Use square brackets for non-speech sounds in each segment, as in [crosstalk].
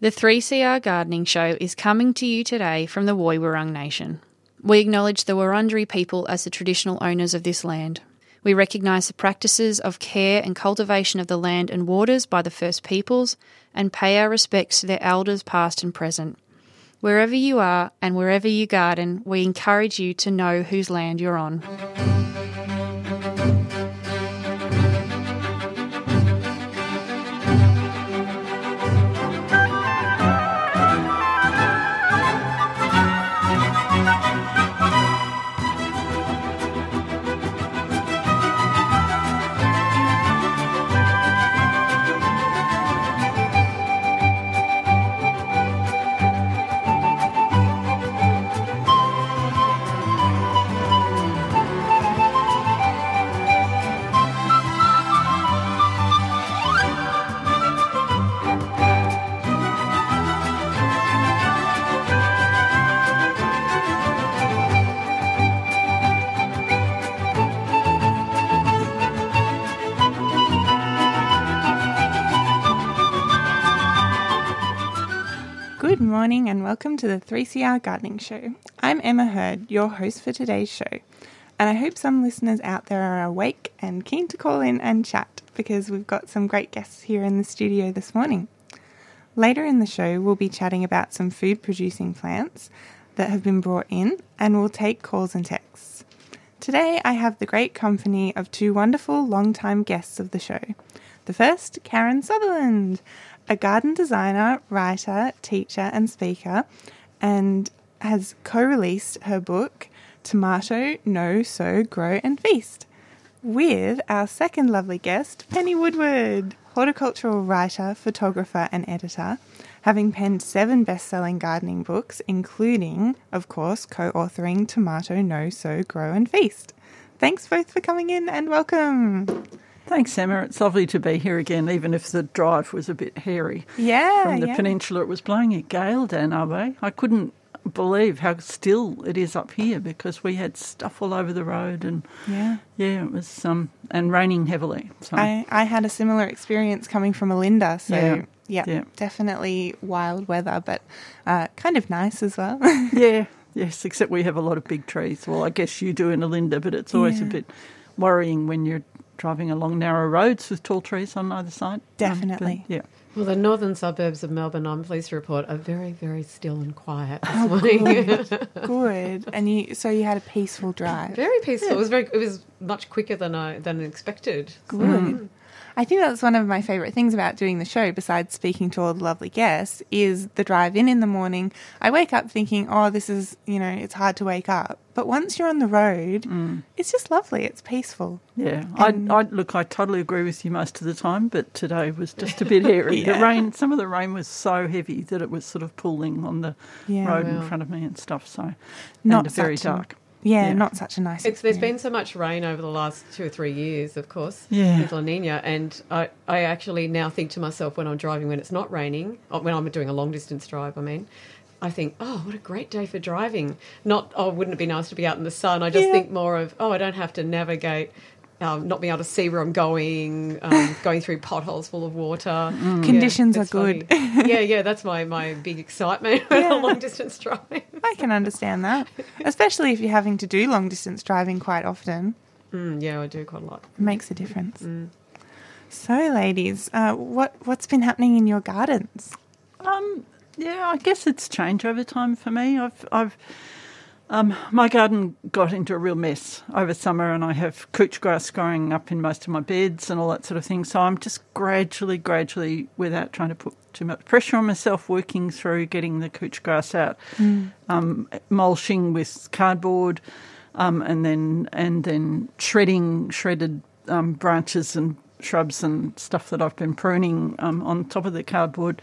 The 3CR Gardening Show is coming to you today from the Woi Wurrung Nation. We acknowledge the Wurundjeri people as the traditional owners of this land. We recognise the practices of care and cultivation of the land and waters by the First Peoples and pay our respects to their elders past and present. Wherever you are and wherever you garden, we encourage you to know whose land you're on. Good morning and welcome to the 3CR Gardening Show. I'm Emma Herd, your host for today's show, and I hope some listeners out there are awake and keen to call in and chat because we've got some great guests here in the studio this morning. Later in the show, we'll be chatting about some food producing plants that have been brought in and we'll take calls and texts. Today, I have the great company of two wonderful long-time guests of the show. The first, Karen Sutherland, a garden designer, writer, teacher, and speaker, and has co released her book, Tomato, Know, Sow, Grow, and Feast, with our second lovely guest, Penny Woodward, horticultural writer, photographer, and editor, having penned seven best selling gardening books, including, of course, co authoring Tomato, Know, Sow, Grow, and Feast. Thanks both for coming in and welcome. Thanks, Emma. It's lovely to be here again, even if the drive was a bit hairy. Yeah. From the yeah. peninsula, it was blowing a gale down our way. I couldn't believe how still it is up here because we had stuff all over the road and Yeah. yeah, it was um and raining heavily. So I, I had a similar experience coming from Olinda, so Yeah, yeah, yeah. definitely wild weather, but uh, kind of nice as well. [laughs] yeah, yes, except we have a lot of big trees. Well, I guess you do in Olinda, but it's always a bit worrying when you're driving along narrow roads with tall trees on either side. Um, but, Definitely. yeah. Well, the northern suburbs of Melbourne, I'm pleased to report, are very, very still and quiet this Oh, morning. [laughs] Good, and you so you had a peaceful drive. very peaceful. It was very. It was much quicker than I than expected. Good. I think that's one of my favourite things about doing the show, besides speaking to all the lovely guests, is the drive in in the morning. I wake up thinking, oh, this is, you know, it's hard to wake up. But once you're on the road, mm. it's just lovely. It's peaceful. Yeah, I, And- I look. I totally agree with you most of the time, but today was just a bit [laughs] hairy. Yeah. The rain, some of the rain was so heavy that it was sort of pooling on the Yeah. road in front of me and stuff. So, Not and very such a- dark. Yeah, Yeah. not such a nice It's, there's been so much rain over the last two or three years, of course, Yeah. with La Nina, and I, I actually now think to myself when I'm driving when it's not raining, uh, when I'm doing a long distance drive, I mean, I think, oh, what a great day for driving. Not, oh, wouldn't it be nice to be out in the sun? I just Yeah. think more of, oh, I don't have to navigate. Um, not being able to see where I'm going, um, [laughs] going through potholes full of water. Mm. Conditions are it's funny. good. [laughs] yeah, yeah, that's my, my [laughs] big excitement with Yeah. a long distance drive. I can understand that, especially if you're having to do long distance driving quite often. Mm, yeah, I do quite a lot. It makes a difference. So, ladies, uh, what what's been happening in your gardens? Um, yeah, I guess it's changed over time for me. I've, I've, um, my garden got into a real mess over summer, and I have couch grass growing up in most of my beds and all that sort of thing. So I'm just gradually, gradually, without trying to put too much pressure on myself, working through getting the couch grass out, um, mulching with cardboard, um, and then and then shredding shredded um, branches and shrubs and stuff that I've been pruning um, on top of the cardboard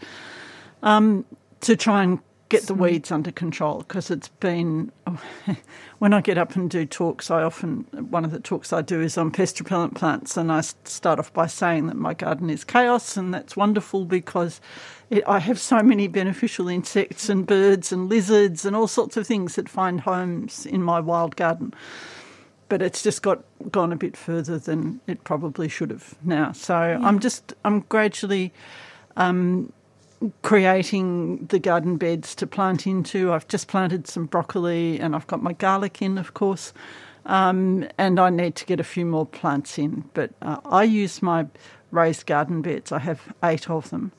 um, to try and get the weeds under control because it's been [laughs] when I get up and do talks I often one of the talks I do is on pest repellent plants and I start off by saying that my garden is chaos and that's wonderful because it, I have so many beneficial insects and birds and lizards and all sorts of things that find homes in my wild garden. But it's just got gone a bit further than it probably should have now. So I'm just I'm gradually um, creating the garden beds to plant into. I've just planted some broccoli and I've got my garlic in, of course. Um, and I need to get a few more plants in. But uh, I use my raised garden beds, I have eight of them,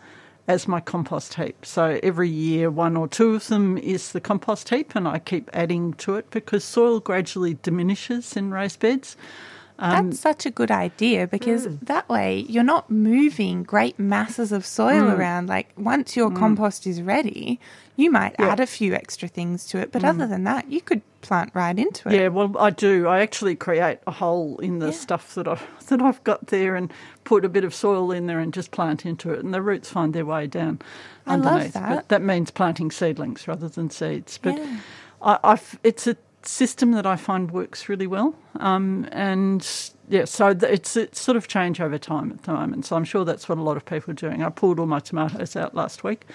as my compost heap. So every year, one or two of them is the compost heap, and I keep adding to it because soil gradually diminishes in raised beds. Um, That's such a good idea because mm. that way you're not moving great masses of soil mm. around. Like once your mm. compost is ready, you might Yeah. add a few extra things to it, but other than that, you could plant right into it. Yeah, well, I do. I actually create a hole in the Yeah. stuff that I've [laughs] that I've got there, and put a bit of soil in there, and just plant into it, and the roots find their way down I love underneath. that. But that means planting seedlings rather than seeds. But Yeah. I, I've it's a system that I find works really well, um, and yeah, so it's it's sort of change over time at the moment. So I'm sure that's what a lot of people are doing. I pulled all my tomatoes out last week.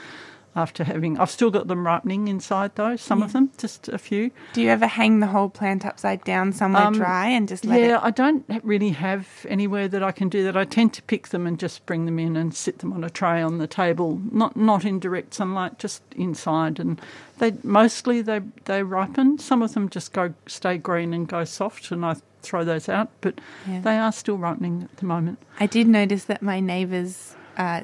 After having, I've still got them ripening inside though. Some of them, just a few. Do you ever hang the whole plant upside down somewhere Um, dry and just let yeah, it? I don't really have anywhere that I can do that. I tend to pick them and just bring them in and sit them on a tray on the table, not not in direct sunlight, just inside. And they mostly they they ripen. Some of them just go stay green and go soft, and I throw those out. But Yeah. they are still ripening at the moment. I did notice that my neighbours uh,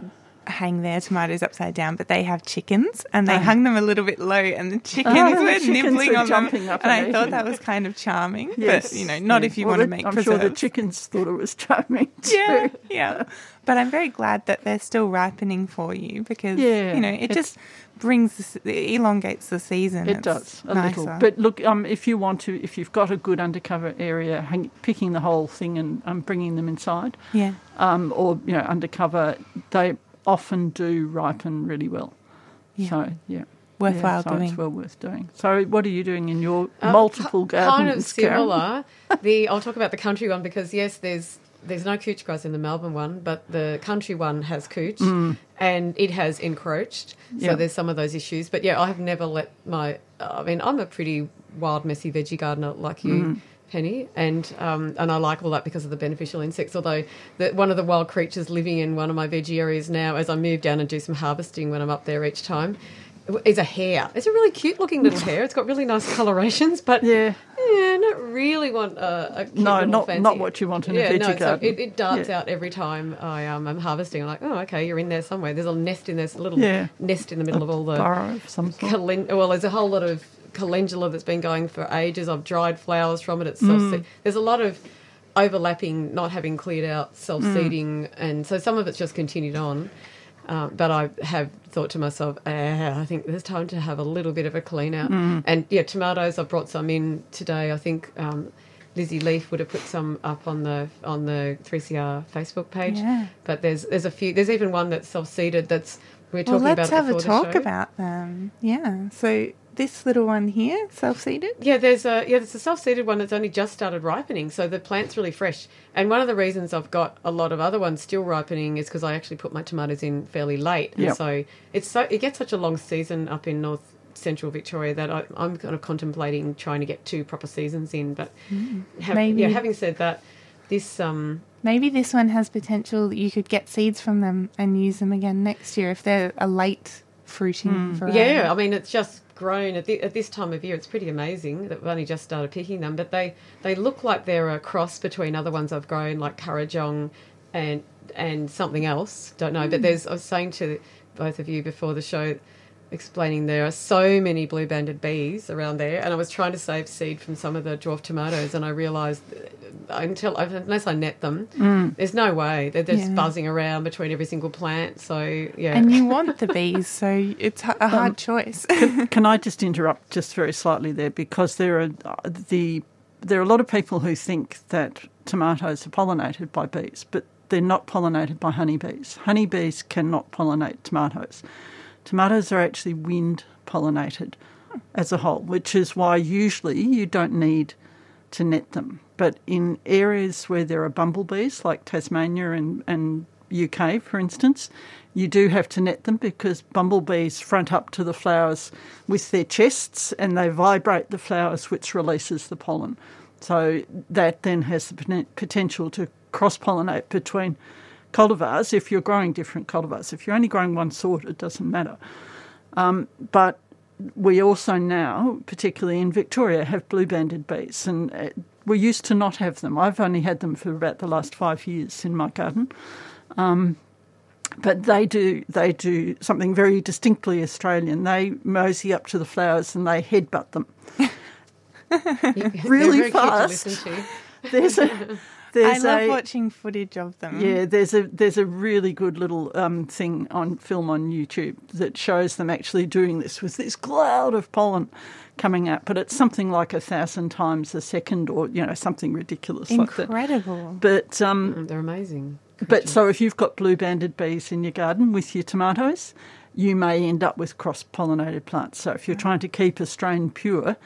hang their tomatoes upside down, but they have chickens and they Oh. hung them a little bit low, and the chickens Oh, the were chickens nibbling were on them. up and I thought that was kind of charming. Yes, but you know, not yeah. if you Well, want to the- make I'm preserves. sure the chickens thought it was charming. [laughs] Too. yeah, yeah. But I'm very glad that they're still ripening for you because Yeah, you know it just brings the, it elongates the season. It It's does a nicer. little, but look, um, if you want to, if you've got a good undercover area, hang, picking the whole thing and um, bringing them inside, yeah, um, or you know undercover, they often do ripen really well. Yeah. So yeah, worthwhile yeah, so doing. It's well worth doing. So what are you doing in your Uh, multiple ki- gardens? Kind of similar. the I'll talk about the country one because yes, there's there's no couch grass in the Melbourne one, but the country one has couch and it has encroached. So Yeah. there's some of those issues. But yeah, I have never let my. I mean, I'm a pretty wild, messy veggie gardener like you. Penny, and um, and I like all that because of the beneficial insects. Although the, one of the wild creatures living in one of my veggie areas now, as I move down and do some harvesting when I'm up there each time, is a hare. It's a really cute looking little hare. It's got really nice colorations, but Yeah. yeah, not really want a, a No, not- fancy- not what you want in a yeah, veggie no, so it, it darts Yeah. out every time I um, I'm harvesting. I'm like, oh, okay, you're in there somewhere. There's a nest in there, a little Yeah. nest in the middle of all the. Some sort. Calen- well, there's a whole lot of calendula that's been going for ages. I've dried flowers from it. It's self Mm. There's a lot of overlapping, not having cleared out, self seeding, Mm. and so some of it's just continued on. Um, but I have thought to myself, ah, I think there's time to have a little bit of a clean out. Mm. And yeah, tomatoes. I brought some in today. I think um, Lizzie Leaf would have put some up on the on the 3CR Facebook page. Yeah. But there's there's a few. There's even one that's self seeded. That's we we're Well, talking let's about. have a talk about them. Yeah. So this little one here, self-seeded. Yeah, there's a yeah, there's a self-seeded one that's only just started ripening, so the plant's really fresh. And one of the reasons I've got a lot of other ones still ripening is because I actually put my tomatoes in fairly late, and so it's so it gets such a long season up in North Central Victoria that I, I'm kind of contemplating trying to get two proper seasons in. But have, Maybe- yeah, having said that, this um Maybe this one has potential that you could get seeds from them and use them again next year if they're a late fruiting variety. Yeah, I mean it's just grown at, the, at this time of year. It's pretty amazing that we've only just started picking them, but they they look like they're a cross between other ones I've grown, like Currajong and and something else. Don't know, but hmm. there's I was saying to both of you before the show. Explaining there are so many blue banded bees around there, and I was trying to save seed from some of the dwarf tomatoes, and I realised uh, until unless I net them, there's no way they're just Yeah. buzzing around between every single plant. So yeah, And you want the bees, so it's a Um, hard choice. [laughs] Can I just interrupt just very slightly there because there are uh, the there are a lot of people who think that tomatoes are pollinated by bees, but they're not pollinated by honeybees. Honeybees cannot pollinate tomatoes. Tomatoes are actually wind pollinated as a whole, which is why usually you don't need to net them. But in areas where there are bumblebees, like Tasmania and, and UK, for instance, you do have to net them because bumblebees front up to the flowers with their chests and they vibrate the flowers, which releases the pollen. So that then has the potential to cross pollinate between cultivars if you're growing different cultivars. If you're only growing one sort, it doesn't matter. Um, but we also now, particularly in Victoria, have blue banded bees, and uh, we used to not have them. I've only had them for about the last five years in my garden. Um, but they do they do something very distinctly Australian. They mosey up to the flowers and they headbutt them. [laughs] really to fast. listen to. There's a there's I love a, watching footage of them. yeah, there's a there's a really good little um, thing on film on YouTube that shows them actually doing this with this cloud of pollen coming out, but it's something like a thousand times a second, or you know something ridiculous like that. Incredible. But um, Mm, They're amazing. but so if you've got blue banded bees in your garden with your tomatoes, you may end up with cross pollinated plants. So if you're trying to keep a strain pure,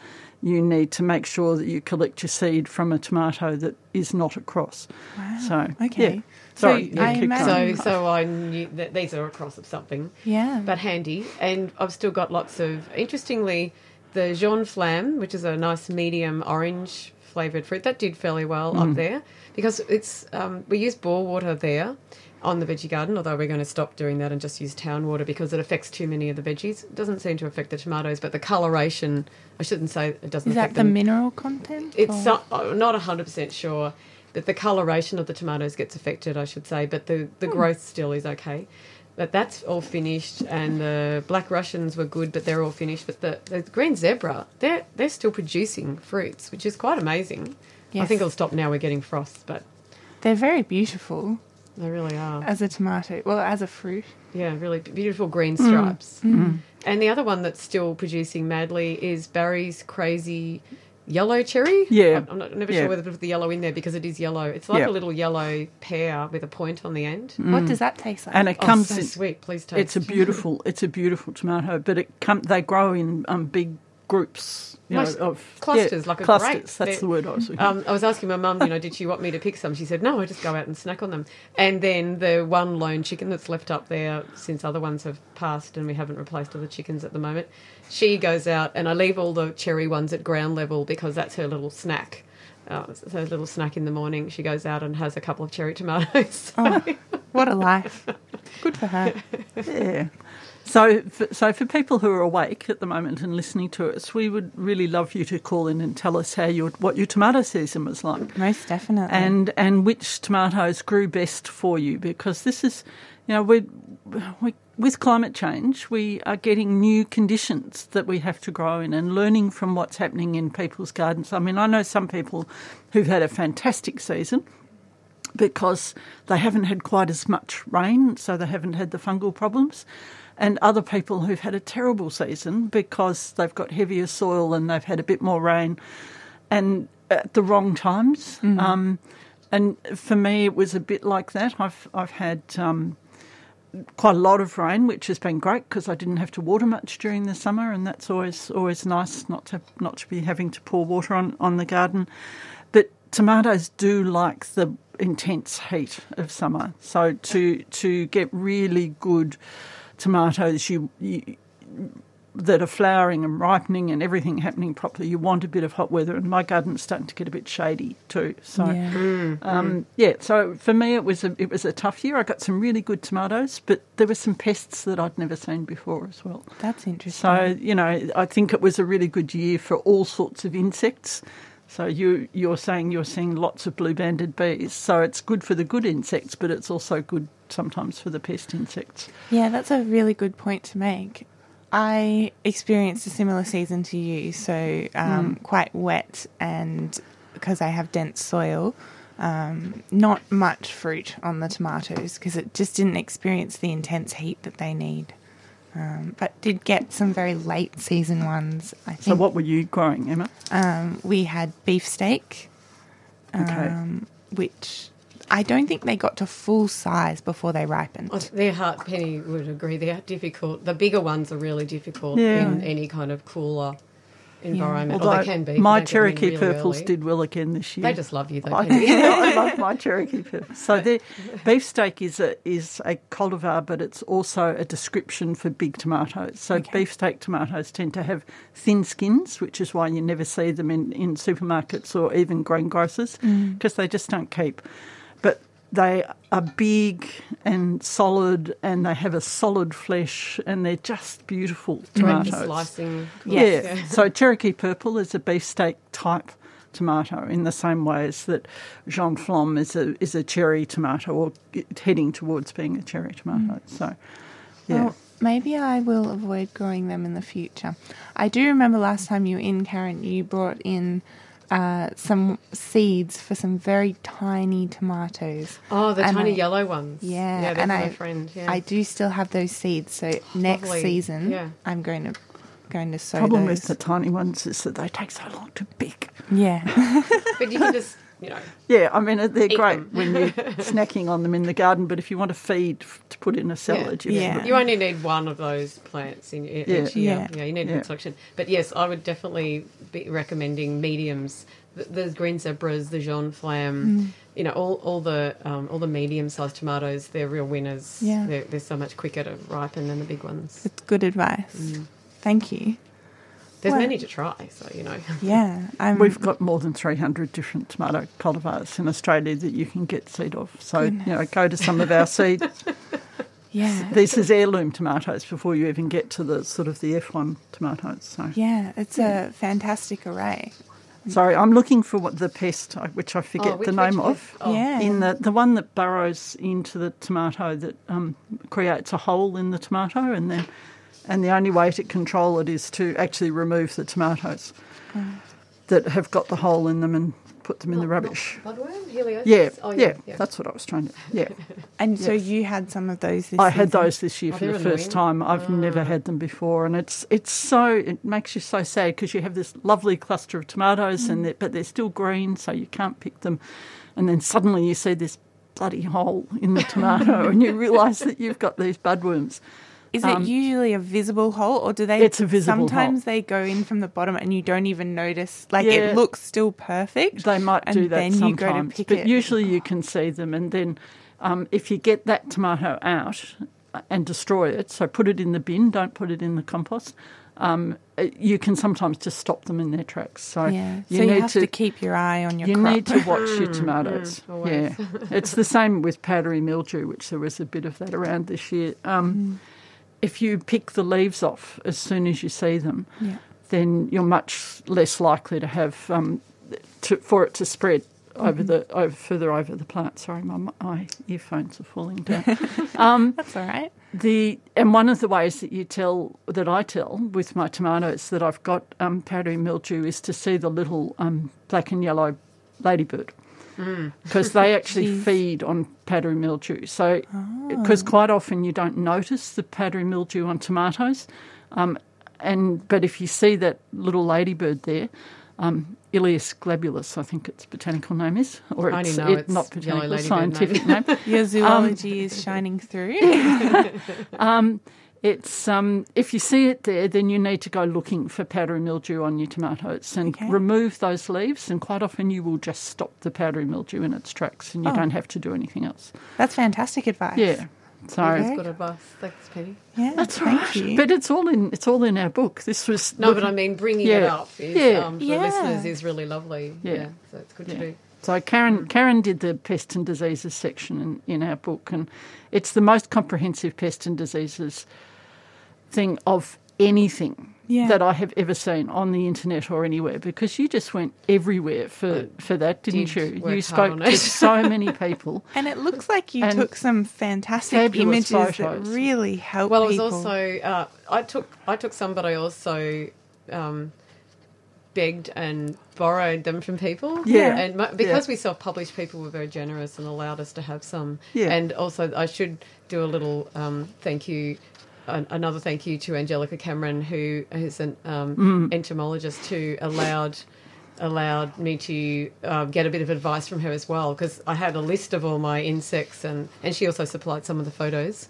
you need to make sure that you collect your seed from a tomato that is not a cross. Wow. So Okay. yeah. So Sorry, I yeah, keep imagine- So, so I knew that these are a cross of something, Yeah. but handy. And I've still got lots of, interestingly, the Jaune Flamme, which is a nice medium orange flavoured fruit, that did fairly well Mm. up there because it's um, we use bore water there on the veggie garden. Although we're going to stop doing that and just use town water because it affects too many of the veggies. It doesn't seem to affect the tomatoes, but the coloration. I shouldn't say it doesn't affect. Is that the them. mineral content? It's or- so, I'm not 100% sure, but the coloration of the tomatoes gets affected, I should say, but the, the hmm. growth still is okay. But that's all finished, and the black Russians were good, but they're all finished. But the, the green zebra, they're they're still producing fruits, which is quite amazing. I think it'll stop now. We're getting frost, but They're very beautiful they really are. as a tomato. Well, as a fruit. Yeah, really beautiful green Mm. stripes. And the other one that's still producing madly is Barry's crazy yellow cherry. Yeah. I'm- I'm not, never Yeah. sure whether to put the yellow in there because it is yellow. It's like Yeah. a little yellow pear with a point on the end. What does that taste like? and it Oh, comes so in, sweet. Please taste. It's a beautiful, it's a beautiful tomato, but it come they grow in um, big groups, you Nice know, of clusters, yeah, like a clusters. grape. That's They're- the word I was looking. Um, I was asking my mum, you know, did she want me to pick some? She said, no, I just go out and snack on them. And then the one lone chicken that's left up there, since other ones have passed and we haven't replaced all the chickens at the moment, she goes out and I leave all the cherry ones at ground level because that's her little snack. Uh, it's her little snack in the morning. She goes out and has a couple of cherry tomatoes. Oh, what a [laughs] life. Good for her. [laughs] Yeah. So, for, so for people who are awake at the moment and listening to us, we would really love you to call in and tell us how your what your tomato season was like, Most definitely. and and which tomatoes grew best for you, because this is, you know, we we with climate change, we are getting new conditions that we have to grow in and learning from what's happening in people's gardens. I mean, I know some people who've had a fantastic season because they haven't had quite as much rain, so they haven't had the fungal problems. And other people who've had a terrible season because they've got heavier soil and they've had a bit more rain and at the wrong times. Um, and for me, it was a bit like that. I've, I've had um, quite a lot of rain, which has been great because I didn't have to water much during the summer, and that's always always nice not to not to be having to pour water on, on the garden. But tomatoes do like the intense heat of summer, so to to get really good tomatoes, you, you that are flowering and ripening and everything happening properly, you want a bit of hot weather. And my garden's starting to get a bit shady too. So Yeah. um, yeah, so for me it was a it was a tough year. I got some really good tomatoes, but there were some pests that I'd never seen before as well. That's interesting. So you know, I think it was a really good year for all sorts of insects. So you you're saying you're seeing lots of blue banded bees. So it's good for the good insects, but it's also good sometimes for the pest insects. Yeah, that's a really good point to make. I experienced a similar season to you, so um, quite wet, and because I have dense soil, um, not much fruit on the tomatoes because it just didn't experience the intense heat that they need. Um, but did get some very late season ones. I think So what were you growing, Emma? um, we had beefsteak, Okay. um, which I don't think they got to full size before they ripened. Oh, They're hard. Penny would agree. They're difficult. The bigger ones are really difficult Yeah. in any kind of cooler environment. Although or they can be. my can Cherokee really purples early. did well again this year. They just love you, though. I, Penny. [laughs] I love my Cherokee Purples. So the [laughs] beefsteak is a is a cultivar, but it's also a description for big tomatoes. So Okay. beefsteak tomatoes tend to have thin skins, which is why you never see them in, in supermarkets or even greengrocers mm. because they just don't keep. They are big and solid, and they have a solid flesh, and they're just beautiful tomatoes. slicing. Yeah. Yeah. so Cherokee Purple is a beefsteak type tomato in the same way as that Jaune Flamme is a is a cherry tomato or heading towards being a cherry tomato. Mm. So yeah. Well, maybe I will avoid growing them in the future. I do remember last time you were in, Karen, you brought in uh, some seeds for some very tiny tomatoes. Oh, the And tiny I- yellow ones. Yeah, yeah, they're and my I, friend. Yeah. I do still have those seeds. So next Lovely. season, Yeah. I'm going to going to sow Problem those. with the tiny ones is that they take so long to pick. yeah, [laughs] but you can [laughs] just, you know, Yeah, I mean they're great them. when you're [laughs] snacking on them in the garden, but if you want to feed to put in a salad, you Yeah. you only need one of those plants in e- Yeah. each year. Yeah. Yeah, you need a Yeah. good selection. But yes, I would definitely be recommending mediums. The, the green zebras, the jaune flamme, you know, all, all the um, all the medium sized tomatoes. They're real winners. Yeah. they're, they're so much quicker to ripen than the big ones. it's good advice. Mm. Thank you. There's Well- many to try, so you know. [laughs] Yeah, I'm. We've got more than 300 different tomato cultivars in Australia that you can get seed of. So, you know, go to some of our seed. [laughs] yeah, This is heirloom tomatoes before you even get to the sort of the F1 tomatoes. So, yeah, it's a fantastic array. sorry, I'm looking for what the pest, which I forget Oh, which- the name of. Oh. Yeah, In the, the one that burrows into the tomato that um, creates a hole in the tomato, and then and the only way to control it is to actually remove the tomatoes that have got the hole in them and put them in the Not- not rubbish. Budworm, Helicoverpa. Yeah, oh, yeah, yeah, that's what I was trying to. Yeah, [laughs] and so you had some of those. This I had those this year Oh, for the first annoying. time. I've never Ah. had them before, and it's it's so it makes you so sad because you have this lovely cluster of tomatoes, Mm. and they're, but they're still green, so you can't pick them, and then suddenly you see this bloody hole in the tomato, [laughs] and you realise that you've got these budworms. Is Um, it usually a visible hole, or do they? It's a visible Sometimes hole. they go in from the bottom, and you don't even notice. Like Yeah. it looks still perfect. They might do that then sometimes, you go to pick but it. usually you can see them, and then um, if you get that tomato out and destroy it, so put it in the bin, don't put it in the compost. Um, you can sometimes just stop them in their tracks. So yeah, you so you need have to, keep your eye on your you crop. need to watch your [laughs] tomatoes. mm, yeah, it's the same with powdery mildew, which there was a bit of that around this year. Um, If you pick the leaves off as soon as you see them, yeah. then you're much less likely to have um, to, for it to spread over the over, further over the plant. Sorry, my, my earphones are falling down. [laughs] um, That's all right. the and one of the ways that you tell that I tell with my tomatoes that I've got um, powdery mildew is to see the little um, black and yellow ladybird because they actually Jeez. feed on powdery mildew. So because quite often you don't notice the powdery mildew on tomatoes, um, and but if you see that little ladybird there. Um, Illeis galbula, I think its botanical name is, or it's only know it- it's not botanical, scientific [laughs] name. Your zoology is shining through. [laughs] Um, it's um, if you see it there, then you need to go looking for powdery mildew on your tomatoes and Okay. remove those leaves. And quite often, you will just stop the powdery mildew in its tracks, and you Oh. don't have to do anything else. That's fantastic advice. Yeah. So Okay. That's good advice. Thanks, Penny. Yeah, that's thank right. you. But it's all in it's all in our book. This was No, but I mean, bringing it up is, Yeah. um, for Yeah. listeners is really lovely. Yeah. Yeah, so it's good Yeah. to do. So Karen, Karen did the pest and diseases section in, in our book, and it's the most comprehensive pest and diseases thing of anything Yeah. that I have ever seen on the internet or anywhere. Because you just went everywhere for, for that, didn't did you? You spoke to so [laughs] many people. And it looks like you took some fantastic images photos. that really help Well, it was people. also uh, I took I took some, but I also um, begged and borrowed them from people. Yeah. and mo- because Yeah. we self-published, people were very generous and allowed us to have some. Yeah. and also I should do a little um, thank you. An, another thank you to Angelica Cameron, who is an um, Mm. entomologist who allowed allowed me to um, get a bit of advice from her as well because I had a list of all my insects and and she also supplied some of the photos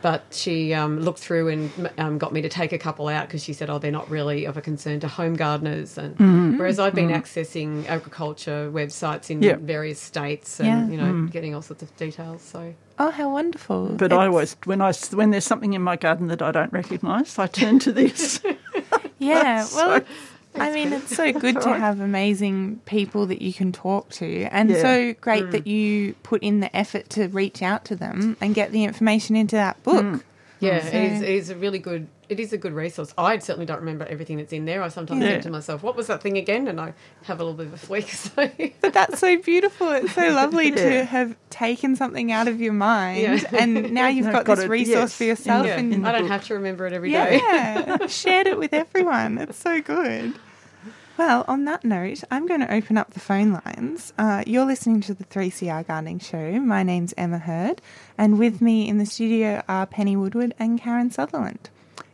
but she um, looked through and um, got me to take a couple out because she said, "Oh, they're not really of a concern to home gardeners." And Mm-hmm. whereas I've been accessing agriculture websites in Yeah. various states and Yeah. you know Mm. getting all sorts of details, so oh, how wonderful! But I always, when I when there's something in my garden that I don't recognise, I turn to this. [laughs] [laughs] yeah. So- Well, I mean, it's so good to have amazing people that you can talk to, and Yeah. so great that mm. you put in the effort to reach out to them and get the information into that book. Mm. Yeah, So- it, is, it is a really good. It is a good resource. I certainly don't remember everything that's in there. I sometimes Yeah. think to myself, "What was that thing again?" And I have a little bit of a fleek. [laughs] So But that's so beautiful. It's so [laughs] lovely Yeah. to have taken something out of your mind, Yeah. and now you've got, got this it, resource yes, for yourself. yeah, and I don't book. have to remember it every day. Yeah, shared it with everyone. It's so good. Well, on that note, I'm going to open up the phone lines. Uh, you're listening to the 3CR Gardening Show. My name's Emma Herd, and with me in the studio are Penny Woodward and Karen Sutherland.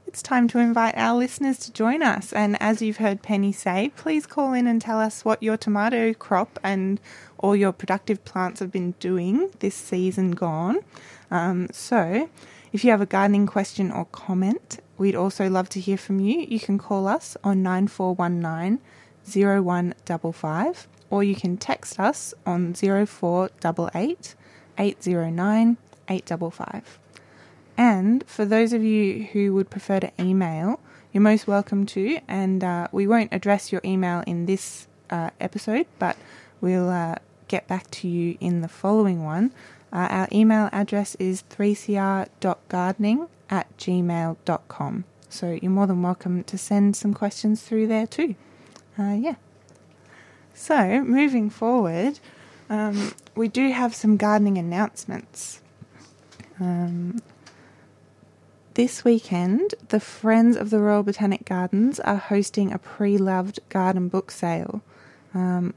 It's time to invite our listeners to join us, and as you've heard Penny say, please call in and tell us what your tomato crop and all your productive plants have been doing this season gone. Um, so, if you have a gardening question or comment, we'd also love to hear from you. You can call us on 9419 0155 or you can text us on 0488 809 855. And for those of you who would prefer to email, you're most welcome to, and uh, we won't address your email in this uh, episode, but we'll uh, get back to you in the following one. Uh, our email address is 3cr.gardening at gmail.com. So you're more than welcome to send some questions through there too. Uh, yeah. So moving forward, um, we do have some gardening announcements. Um, this weekend, the Friends of the Royal Botanic Gardens are hosting a pre loved garden book sale. Um,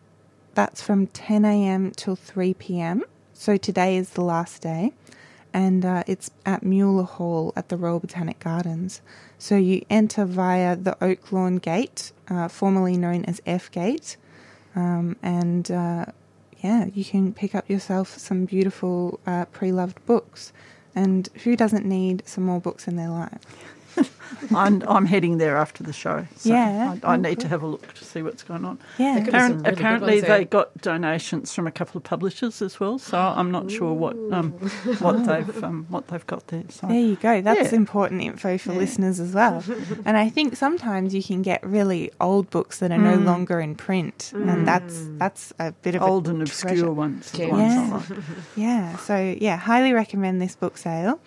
that's from 10 a.m. till 3 p.m. So today is the last day, and uh, it's at Mueller Hall at the Royal Botanic Gardens. So you enter via the Oak Lawn Gate, uh, formerly known as F Gate, um, and uh, yeah, you can pick up yourself some beautiful uh, pre loved books. And who doesn't need some more books in their life? [laughs] I'm, I'm heading there after the show. So Yeah. I, I Oh, need to have a look to see what's going on. Yeah. There could be some Apparent, really apparently, they got donations from a couple of publishers as well. So I'm not sure what um, what they've um, what they've got there. So There you go. That's Yeah. important info for Yeah. listeners as well. [laughs] and I think sometimes you can get really old books that are no Mm. longer in print, and that's that's a bit of a old and obscure treasure. ones. Yeah. ones Yeah. like. Yeah. So yeah, highly recommend this book sale.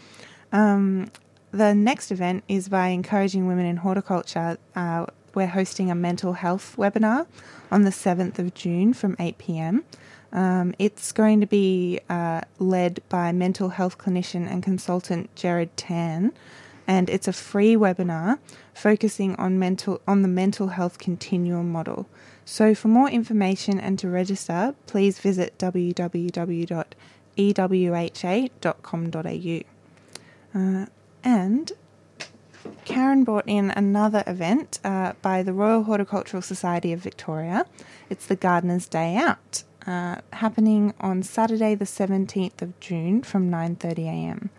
Um, the next event is by encouraging women in horticulture. Uh, we're hosting a mental health webinar on the seventh of June from eight pm. Um, it's going to be uh, led by mental health clinician and consultant Jared Tan, and it's a free webinar focusing on mental on the mental health continuum model. So, for more information and to register, please visit www.ewha.com.au. Uh, and Karen brought in another event uh, by the Royal Horticultural Society of Victoria. It's the Gardener's Day Out, uh, happening on Saturday, the 17th of June from 9.30am.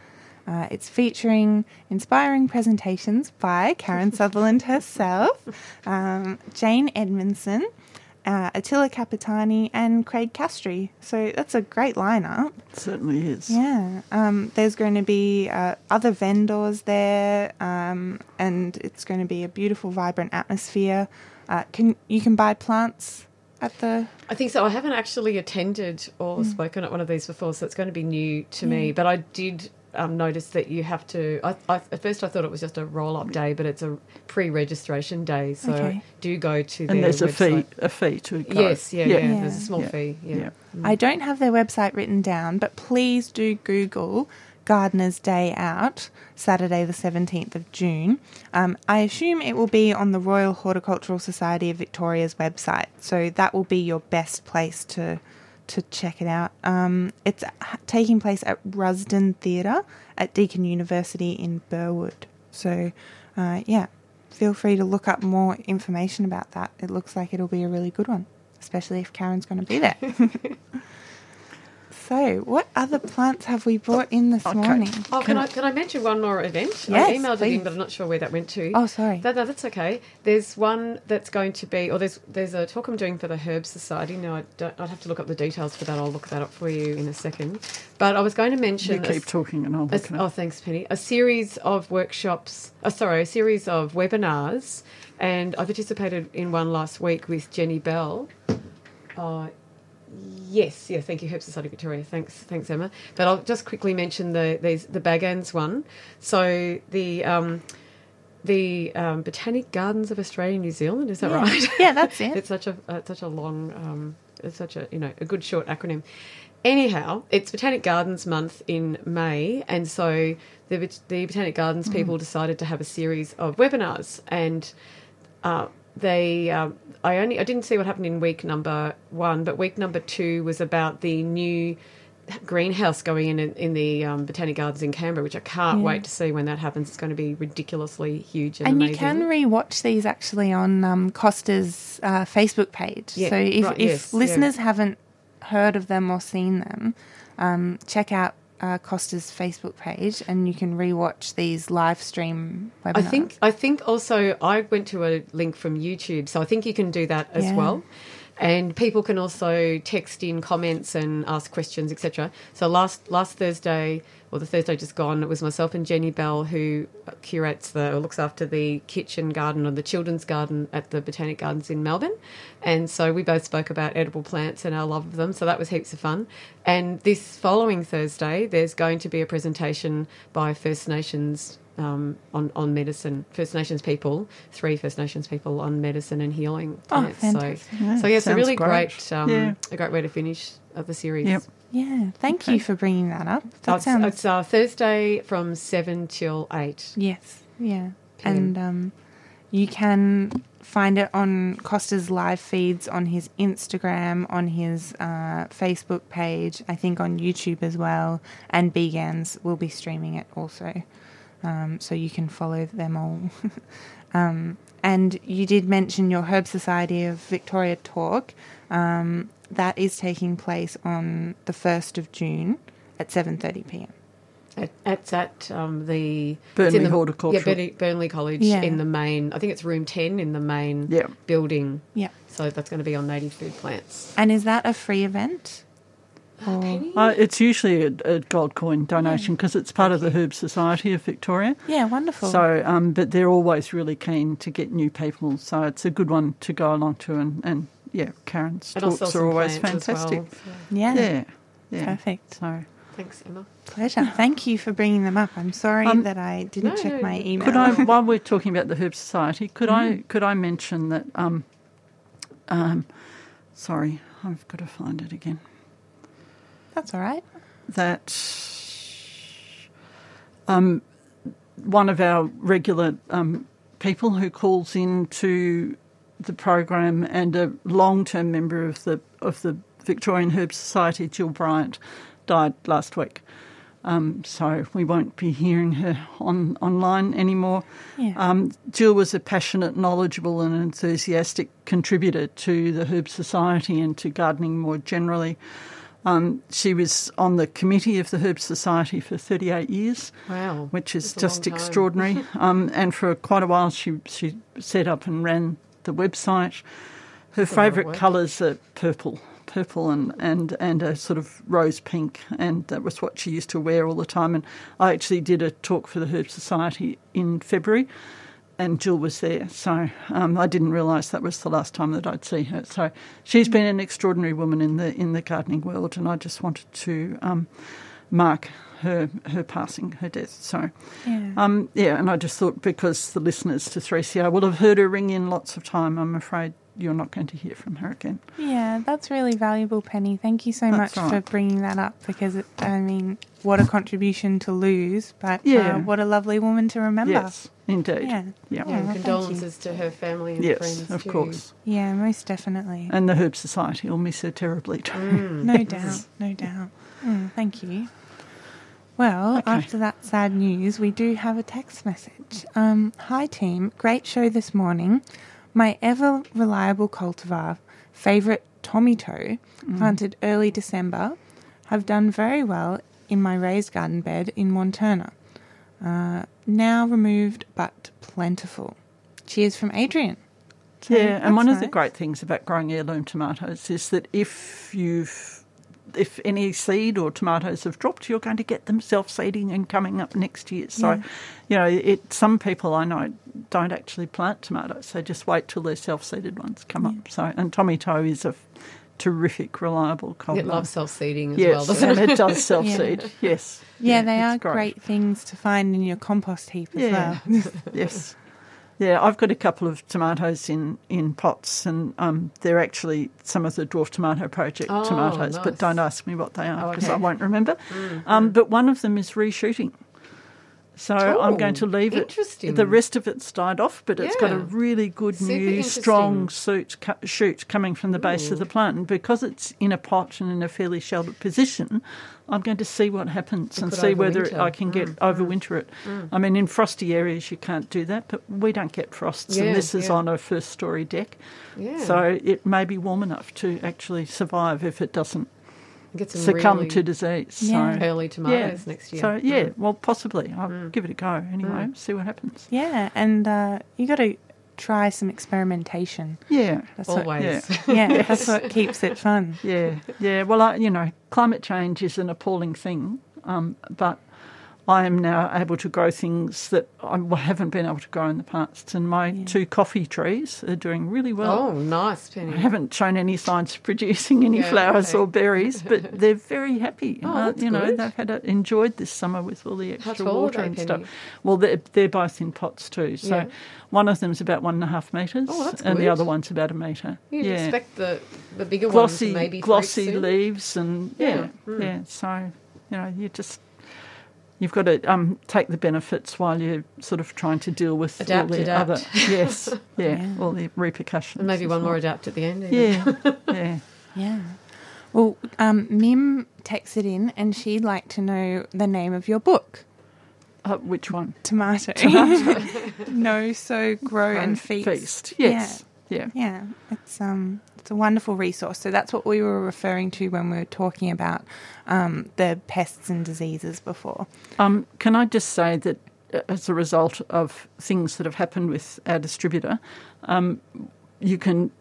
Uh, it's featuring inspiring presentations by Karen Sutherland herself, um, Jane Edmondson, uh, Attila Kapitany, and Craig Castry. So that's a great lineup. It certainly is. Yeah, um, there's going to be uh, other vendors there, um, and it's going to be a beautiful, vibrant atmosphere. Uh, can you can buy plants at the I think so. I haven't actually attended or spoken at one of these before, so it's going to be new to me. But I did um, notice that you have to. I, I, at first, I thought it was just a roll up day, but it's a pre registration day. So Okay. do go to the And their there's a fee, a fee to go. Yes, yeah, yeah, Yeah. There's a small Yeah. fee. Yeah. Yeah. I don't have their website written down, but please do Google Gardener's Day Out, Saturday, the 17th of June. Um, I assume it will be on the Royal Horticultural Society of Victoria's website, so that will be your best place to to check it out. Um, it's taking place at Rusden Theatre at Deakin University in Burwood. So, uh, yeah, feel free to look up more information about that. It looks like it'll be a really good one, especially if Karen's going to be there. [laughs] So, what other plants have we brought in this Okay. morning? Oh, can I can I mention one more event? Yes, I emailed it in, but I'm not sure where that went to. Oh, sorry. No, no, that's okay. There's one that's going to be, or there's there's a talk I'm doing for the Herb Society. Now, I don't, I'd have to look up the details for that. I'll look that up for you in a second. But I was going to mention. You a keep talking and I'll a- look it oh, thanks, Penny. A series of workshops, oh, sorry, a series of webinars, and I participated in one last week with Jenny Bell. Uh, yes, yeah, thank you, Herb Society Victoria. Thanks, thanks, Emma. But I'll just quickly mention the these the BGANZ one. So the um, the um, Botanic Gardens of Australia and New Zealand. Is that yeah. right? Yeah, that's it. [laughs] It's such a uh, such a long, um, it's such a you know a good short acronym. Anyhow, it's Botanic Gardens Month in May, and so the the Botanic Gardens people decided to have a series of webinars, and uh, they um, I only I didn't see what happened in week number one, but week number two was about the new greenhouse going in in, in the um, Botanic Gardens in Canberra, which I can't Yeah. wait to see when that happens. It's going to be ridiculously huge and, and amazing. you can re-watch these actually on um, Costa's uh, Facebook page. Yeah, so if, right, if yes, yeah. listeners haven't heard of them or seen them, um, check out uh, Costa's Facebook page, and you can re-watch these live stream webinars. I think I think also I went to a link from YouTube, so I think you can do that as Yeah. well. And people can also text in comments and ask questions, etc. So last last Thursday, or the Thursday just gone, it was myself and Jenny Bell who curates the or looks after the kitchen garden or the children's garden at the Botanic Gardens in Melbourne. And so we both spoke about edible plants and our love of them. So that was heaps of fun. And this following Thursday, there's going to be a presentation by First Nations um, on on medicine, First Nations people, three First Nations people on medicine and healing Oh, plants. fantastic. so, Yeah, so yeah, it's a really great. great, um, Yeah. a great way to finish of the series. Yep. Yeah, thank Okay. you for bringing that up. Oh, That it's sounds it's uh, Thursday from seven till eight. yes, yeah, PM. and um, you can find it on Costa's live feeds on his Instagram, on his uh, Facebook page, I think on YouTube as well, and BGANZ will be streaming it also, um, so you can follow them all. [laughs] um, and you did mention your Herb Society of Victoria talk. Um, that is taking place on the first of June at seven thirty pm. At, it's at um, the Burnley in the, Horticultural. Yeah, Burnley, Burnley College Yeah. in the main. I think it's room ten in the main Yeah. building. Yeah. So that's going to be on native food plants. And is that a free event? Or- Penny? Uh, it's usually a, a gold coin donation because it's part of the Herb Society of Victoria. yeah, wonderful. So, um, but they're always really keen to get new people. So it's a good one to go along to. And, and yeah, Karen's And talks are always fantastic. well, so yeah, Yeah, yeah. perfect. So Thanks, Emma. Pleasure. Thank you for bringing them up. I'm sorry Um, that I didn't No, check no, my email. could I, [laughs] while we're talking about the Herb Society, could I could I mention that? Um, um, sorry, I've got to find it again. That's all right. that um, one of our regular um, people who calls in to the program and a long-term member of the of the Victorian Herb Society, Jill Bryant, died last week. Um, so we won't be hearing her on online anymore. Yeah. Um, Jill was a passionate, knowledgeable, and enthusiastic contributor to the Herb Society and to gardening more generally. Um, she was on the committee of the Herb Society for 38 years, Wow. which is That's just extraordinary. [laughs] um, and for quite a while, she she set up and ran the website. Her a lot of favourite colours are purple, purple and, and, and a sort of rose pink, and that was what she used to wear all the time. And I actually did a talk for the Herb Society in February, and Jill was there. So um, I didn't realise that was the last time that I'd see her. So she's been an extraordinary woman in the in the gardening world, and I just wanted to um, mark her her passing, her death. So Yeah. um, yeah, and I just thought because the listeners to 3CR will have heard her ring in lots of time, I'm afraid you're not going to hear from her again. yeah, that's really valuable, Penny. Thank you so That's much all for bringing that up because, it, I mean, what a contribution to lose, but Yeah. uh, what a lovely woman to remember. Yes, indeed. Yeah. Yeah. Yeah. Yeah, well, condolences to her family and Yes, friends of too. course. Yeah, most definitely. And the Herb Society will miss her terribly too. Mm. No doubt, no doubt. Mm, thank you. Well, Okay. after that sad news, we do have a text message. Um, Hi, team. Great show this morning. My ever reliable cultivar, favourite Tommy Toe, planted early December, have done very well in my raised garden bed in Montana. Uh, now removed but plentiful. Cheers from Adrian. So Yeah, and one that's of the great things about growing heirloom tomatoes is that if you've if any seed or tomatoes have dropped, you're going to get them self-seeding and coming up next year. So, Yeah. you know, it. Some people I know don't actually plant tomatoes; they just wait till their self-seeded ones come up. So, and Tommy Toe is a terrific, reliable cobbler. It loves self seeding as yes, well, doesn't and it? it does [laughs] self-seed. Yes, Yeah, they it's are great. things to find in your compost heap as Yeah. well. [laughs] yes. Yeah, I've got a couple of tomatoes in, in pots, and um, they're actually some of the Dwarf Tomato Project Oh, tomatoes, but don't ask me what they are Oh, because okay. I won't remember. Um, but one of them is reshooting. So I'm going to Oh, leave it. The rest of it's died off, but it's got a really good, Super new, strong shoot, shoot coming from the base of the plant. And because it's in a pot and in a fairly sheltered position, I'm going to see what happens And and see whether overwinter. I can get mm. Mm. overwinter it. Mm. I mean, in frosty areas you can't do that, but we don't get frosts, Yeah, and this is yeah. on a first story deck, Yeah. so it may be warm enough to actually survive if it doesn't Get some succumb really to disease. Yeah. So early tomatoes next year. so yeah, well, possibly I'll give it a go anyway. See what happens. yeah, and uh, you got to try some experimentation. Yeah, That's what, Always. Yeah. [laughs] yeah, that's what keeps it fun. yeah, yeah. Well, I, you know, climate change is an appalling thing, um, but I am now able to grow things that I haven't been able to grow in the past. And my Yeah. two coffee trees are doing really well. oh, nice, Penny. I haven't shown any signs of producing any Yeah, flowers okay. or berries, but [laughs] they're very happy. Uh, Oh, that's you know, good. they've had a, enjoyed this summer with all the extra water and stuff. Well, they're, they're both in pots too. So Yeah. one of them's about one and a half metres, Oh, and the other one's about a metre. You'd yeah, expect the, the bigger glossy, ones maybe glossy leaves, and yeah, Yeah, mm. yeah. So you know, you just. You've got to um, take the benefits while you're sort of trying to deal with Adapt, all the adapt. other [laughs] yes, yeah, Yeah. all the repercussions. And maybe one well. more adapt at the end. even. Yeah, [laughs] yeah. Yeah. Well, um, Mim texted in and she'd like to know the name of your book, Uh, which one? Tomato. tomato. [laughs] no, so grow and feast. Feast. Yes. Yeah. Yeah, it's um, it's a wonderful resource. So that's what we were referring to when we were talking about um, the pests and diseases before. Um, can I just say that uh, as a result of things that have happened with our distributor, um, you can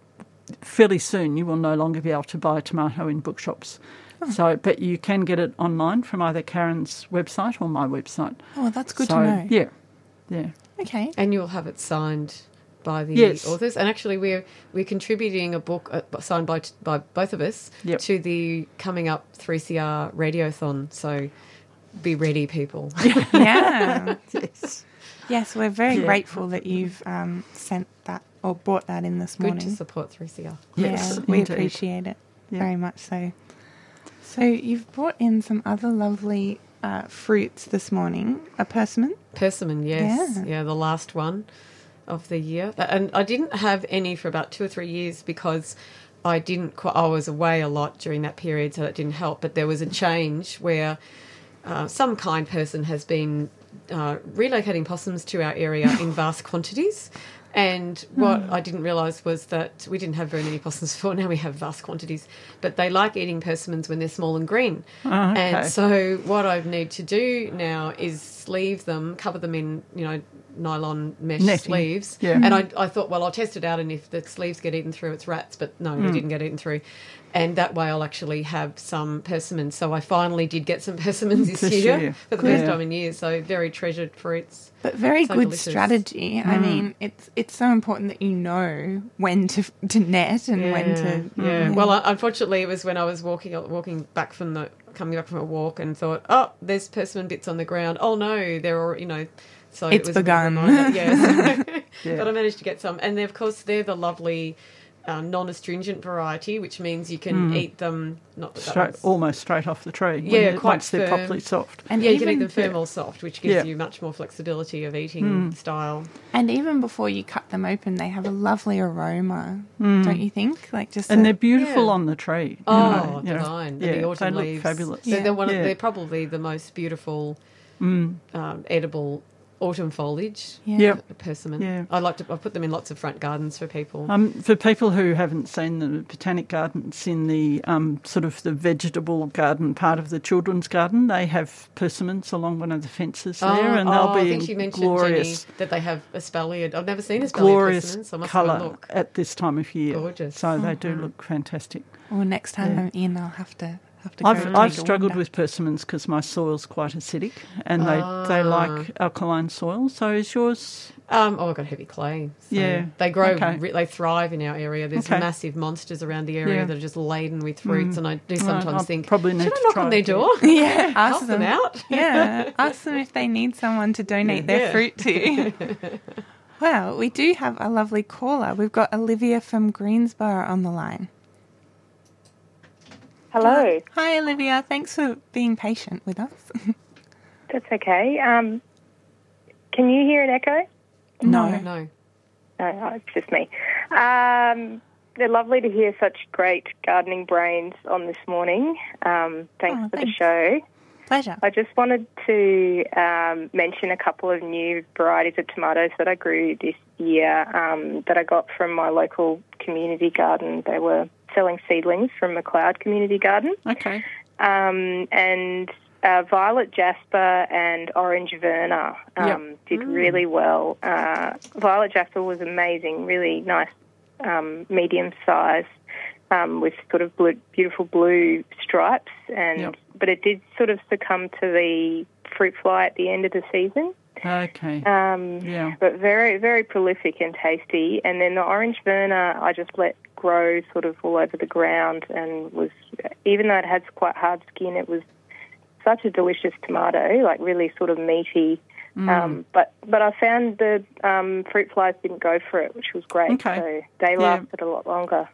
fairly soon you will no longer be able to buy a tomato in bookshops. Oh. So, but you can get it online from either Karen's website or my website. Oh, that's good so, to know. Yeah, yeah. Okay. And you'll have it signed by the Yes. authors. And actually, we're we're contributing a book uh, signed by by both of us Yep. to the coming up 3CR Radiothon. So be ready, people. [laughs] [laughs] yeah. Yes. Yes, we're very Yeah. grateful that you've um, sent that or brought that in this Good morning. to support 3CR. Yes, yeah, we indeed. appreciate it Yeah. very much so. So you've brought in some other lovely uh, fruits this morning. A persimmon. Persimmon, yes. Yeah. Yeah. the last one of the year. And I didn't have any for about two or three years because I didn't, I was away a lot during that period, so that didn't help. But there was a change where uh, some kind person has been uh, relocating possums to our area in [laughs] vast quantities. And what Hmm. I didn't realise was that we didn't have very many possums [laughs] before. Now we have vast quantities, but they like eating persimmons when they're small and green. Oh, okay. And so what I need to do now is sleeve them, cover them in, you know, nylon mesh Netting. sleeves. Yeah. And I, I thought, well, I'll test it out, and if the sleeves get eaten through, it's rats. But no, Hmm. they didn't get eaten through. And that way, I'll actually have some persimmons. So I finally did get some [laughs] persimmons this, This year, year. for the first Yeah. time in years. So very treasured fruits. But very So good delicious. strategy. I mean, it's it's so important that you know when to [laughs] to net and when to. yeah. Well, uh, unfortunately, it was when I was walking walking back from the coming back from a walk and thought, oh, there's persimmon bits on the ground. Oh no, there are all you know. So It's it was a bit of a begun. reminder, yes. Yeah. [laughs] [laughs] but I managed to get some, and of course they're the lovely. Uh, non-astringent variety, which means you can eat them. Not that that Straight, was- almost straight off the tree. Yeah, you- quite once they're properly soft. and yeah, you can eat even them firm or soft, which gives Yeah. you much more flexibility of eating style. and even before you cut them open, they have a lovely aroma, don't you think? Like just And a- they're beautiful Yeah. on the tree. Oh, you know. divine! And Yeah, the autumn they look leaves. fabulous. So they're one of Yeah. they're probably the most beautiful Mm. um, edible autumn foliage. Yeah. Yep. Persimmon. Yeah. I like to. I put them in lots of front gardens for people. Um, for people who haven't seen the botanic gardens in the um, sort of the vegetable garden part of the children's garden, they have persimmons along one of the fences there, and they'll oh, be I think she mentioned glorious, Jenny, that they have espaliered. I've never seen espaliered glorious persimmons, so I must have a colour look. at this time of year. Gorgeous. So they do look fantastic. Well, next time Yeah. I'm in, I'll have to have to. I've, I've struggled wander. with persimmons because my soil's quite acidic, and they they Ah. like alkaline soil. So is yours? Um, oh, I've got heavy clay. so Yeah. they grow. Okay. re- they thrive in our area. There's Okay. massive monsters around the area Yeah. that are just laden with fruits, and I do sometimes I'll think, probably need should I to knock on their door? [laughs] Yeah, ask Help them out. [laughs] yeah, [laughs] ask them if they need someone to donate their Yeah. fruit to. well, we do have a lovely caller. We've got Olivia from Greensborough on the line. Hello. Hi, Olivia. Thanks for being patient with us. [laughs] That's okay. Um, can you hear an echo? no. No. No, it's just me. Um, they're lovely to hear such great gardening brains on this morning. Um, thanks Oh, for the show. Pleasure. I just wanted to um, mention a couple of new varieties of tomatoes that I grew this year um, that I got from my local community garden. They were selling seedlings from McLeod Community Garden. Okay. um, and uh, Violet Jasper and Orange Verna um, did really well. Uh, Violet Jasper was amazing, really nice, um, medium size, um, with sort of blue, beautiful blue stripes, and Yep. but it did sort of succumb to the fruit fly at the end of the season. Okay. Um, Yeah. But very, very prolific and tasty. And then the orange Verna, I just let grow sort of all over the ground and was, even though it had quite hard skin, it was such a delicious tomato, like really sort of meaty. Mm. Um, but but I found the um, fruit flies didn't go for it, which was great. Okay. So they Yeah. lasted a lot longer.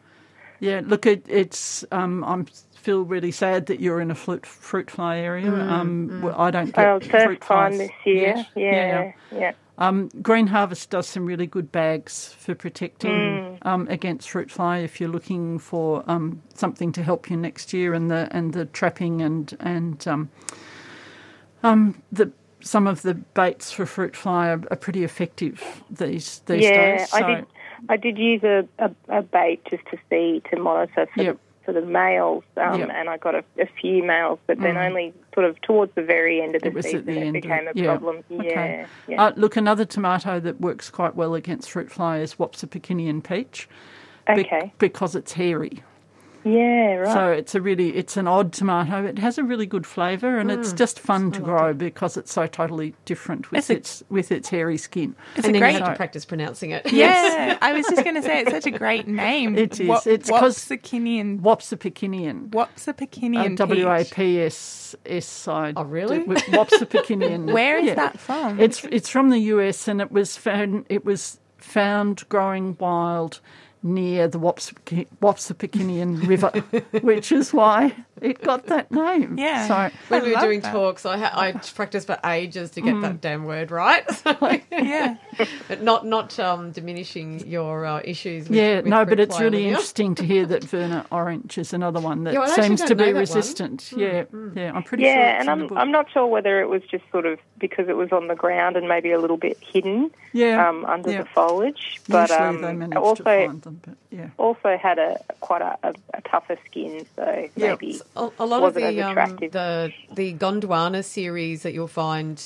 Yeah, look, it, it's. Um, I'm feel really sad that you're in a fruit fruit fly area. um, well, I don't get Well, fruit first time flies this year. yet. Yeah, yeah. Um, Green Harvest does some really good bags for protecting Mm. um, against fruit fly if you're looking for um, something to help you next year, and the and the trapping and and um, um, the some of the baits for fruit fly are, are pretty effective these these yeah, days. I So, did. I did use a, a, a bait just to see to monitor for, Yep. For the males, um, Yep. and I got a, a few males, but then only sort of towards the very end of the It season the it became of, a yeah. problem. Okay. Yeah, yeah. Uh, look, another tomato that works quite well against fruit fly is Wopsa Wapsipicinian peach. okay. because it's hairy. Yeah, right. So it's a really it's an odd tomato. It has a really good flavour and Mm. it's just fun to grow because it's so totally different with It's a- its with its hairy skin. It's and a then great. you have to practice pronouncing it. Yeah, [laughs] I was just going to say it's such a great name. It is. Wa- It's 'cause- Wapsakinian. Wapsipicinian. Wapsapikinian. W A peach. P S S I. Oh, really? Wapsipicinian. [laughs] Where is Yeah. that from? It's it's from the US and it was found it was found growing wild near the Wapsipicinian River, [laughs] which is why it got that name. Yeah. So When I we were doing that. talks, I, ha- I practiced for ages to get that damn word right. [laughs] [laughs] yeah. But not not um, diminishing your uh, issues. With, yeah, with no, but it's really interesting to hear that [laughs] Verna Orange is another one that Yeah, seems to be that one. resistant. Yeah, yeah, I'm pretty sure. yeah, it's and I'm. I'm not sure whether it was just sort of because it was on the ground and maybe a little bit hidden yeah, um, under yeah. the foliage, but Usually um, they manage also to find them, but yeah. also had a quite a, a, a tougher skin, so Yeah. maybe A, a lot of the um, the the Gondwana series that you'll find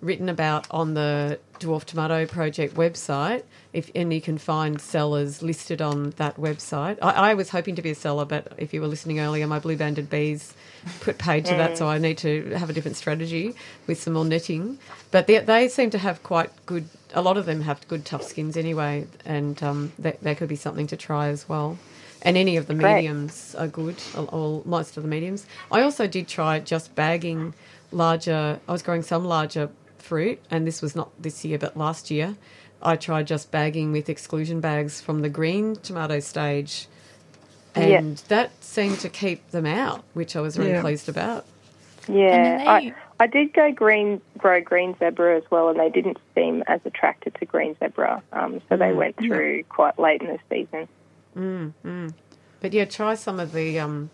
written about on the Dwarf Tomato Project website, if and you can find sellers listed on that website. I, I was hoping to be a seller, but if you were listening earlier, my blue banded bees put paid to that, so I need to have a different strategy with some more netting. But they, they seem to have quite good. A lot of them have good tough skins anyway, and um, that, that could be something to try as well. And any of the Great. mediums are good, or, or most of the mediums. I also did try just bagging larger. I was growing some larger fruit, and this was not this year, but last year. I tried just bagging with exclusion bags from the green tomato stage, Yeah. and that seemed to keep them out, which I was really Yeah. pleased about. Yeah, And I, I did go green, grow green zebra as well, and they didn't seem as attracted to green zebra. Um, so Mm, they went through quite late in the season. But yeah, try some of the um,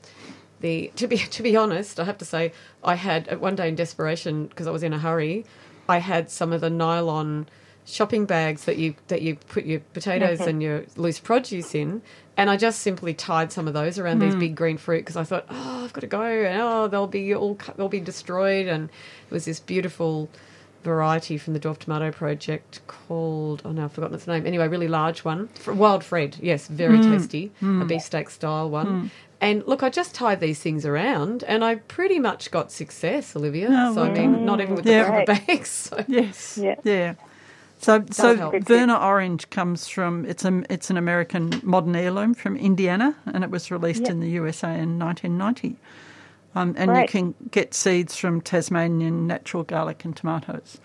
the to be [laughs] to be honest, I have to say I had one day in desperation because I was in a hurry. I had some of the nylon shopping bags that you that you put your potatoes and your loose produce in, and I just simply tied some of those around these big green fruit because I thought, oh, I've got to go, and oh, they'll be all they'll be destroyed, and it was this beautiful variety from the Dwarf Tomato Project called oh no I've forgotten its name anyway really large one Wild Fred yes very mm. tasty a mm. beefsteak style one mm. and look I just tied these things around and I pretty much got success Olivia Oh, so I well mean not even with the Yeah. rubber bags [laughs] so. Yes. Yeah. Yeah. So, so help. Verna Orange comes from it's a it's an American modern heirloom from Indiana, and it was released Yeah. in the USA in 1990. Um, and you can get seeds from Tasmanian natural garlic and tomatoes.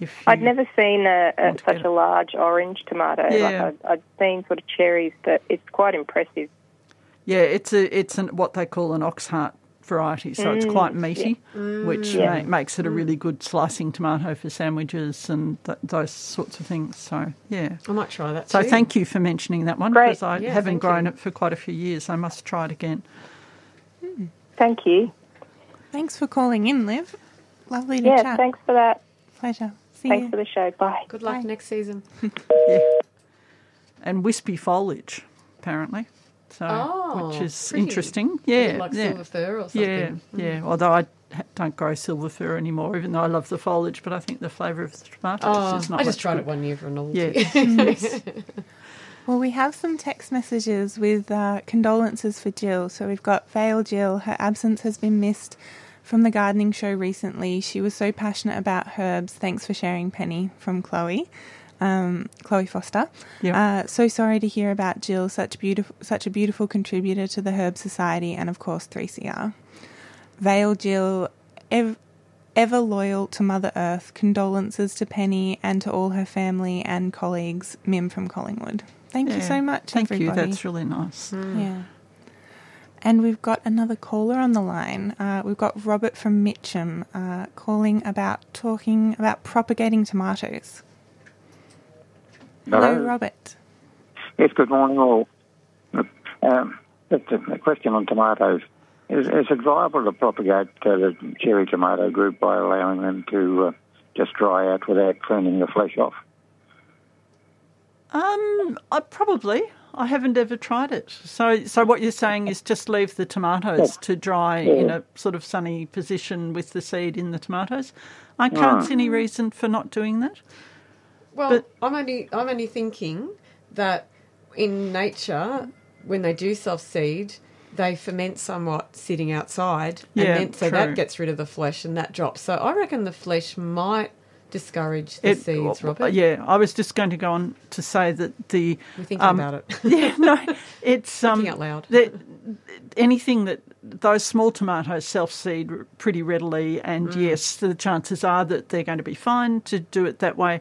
If you, I'd never seen a, a, such a large orange tomato. Yeah. Like I'd, I'd seen sort of cherries, but it's quite impressive. Yeah, it's a it's an, what they call an oxheart variety, so it's mm, quite meaty, mm, which Yeah. ma- makes it a mm. really good slicing tomato for sandwiches and th- those sorts of things. So yeah. I might try that So too. thank you for mentioning that one because I Yeah, haven't grown you. it for quite a few years. I must try it again. Thank you. Thanks for calling in, Liv. Lovely to Yeah, chat. thanks for that. Pleasure. See Thanks you. for the show. Bye. good luck Bye. next season [laughs] Yeah. And wispy foliage, apparently. So, Oh, which is pretty. interesting. A Yeah, bit like yeah. silver fir or something Yeah, hmm. yeah. Although I don't grow silver fir anymore, even though I love the foliage, but I think the flavour of the tomatoes Oh, is not I just much tried good. it one year for a novelty. Yeah. [laughs] Mm. [laughs] Well, we have some text messages with uh, condolences for Jill. So we've got Vale Jill. Her absence has been missed from the gardening show recently. She was so passionate about herbs. Thanks for sharing, Penny, from Chloe. Um, Chloe Foster. Yeah. Uh, so sorry to hear about Jill, such beautiful, such a beautiful contributor to the Herb Society, and of course 3CR. Vale Jill, ev- ever loyal to Mother Earth. Condolences to Penny and to all her family and colleagues. Mim from Collingwood. Thank you so much, Thank everybody. you. That's really nice. Yeah. And we've got another caller on the line. Uh, we've got Robert from Mitcham uh, calling about talking about propagating tomatoes. Hello, Hello. Robert. Yes, good morning all. Um, just a, a question on tomatoes. Is, is it viable to propagate uh, the cherry tomato group by allowing them to uh, just dry out without cleaning the flesh off? Um, I probably. I haven't ever tried it. So, so what you're saying is just leave the tomatoes to dry in a sort of sunny position with the seed in the tomatoes. I can't see any reason for not doing that. Well, But- I'm only I'm only thinking that in nature, when they do self seed, they ferment somewhat sitting outside, Yeah, and then, so true. that gets rid of the flesh and that drops. So I reckon the flesh might discourage the seeds, Robert. Yeah, I was just going to go on to say that the We're thinking um, about it. [laughs] yeah, no, it's um, Thinking out loud. that- anything that those small tomatoes self seed pretty readily, and Mm. yes, the chances are that they're going to be fine to do it that way.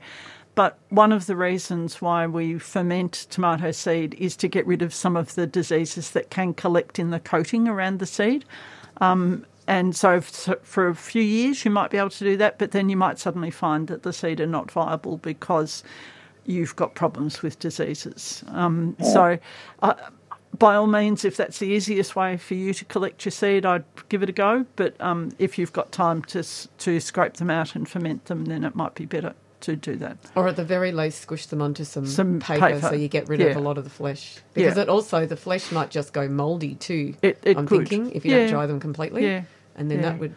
But one of the reasons why we ferment tomato seed is to get rid of some of the diseases that can collect in the coating around the seed. Um, and so, for a few years, you might be able to do that, but then you might suddenly find that the seed are not viable because you've got problems with diseases. Um, So, uh, by all means, if that's the easiest way for you to collect your seed, I'd give it a go. But um, if you've got time to to scrape them out and ferment them, then it might be better to do that. Or at the very least, squish them onto some, Some paper, paper. so you get rid of a lot of the flesh. Because Yeah. it also the flesh might just go mouldy too. It- it I'm could. thinking if you Yeah. don't dry them completely, Yeah. And then Yeah. that would.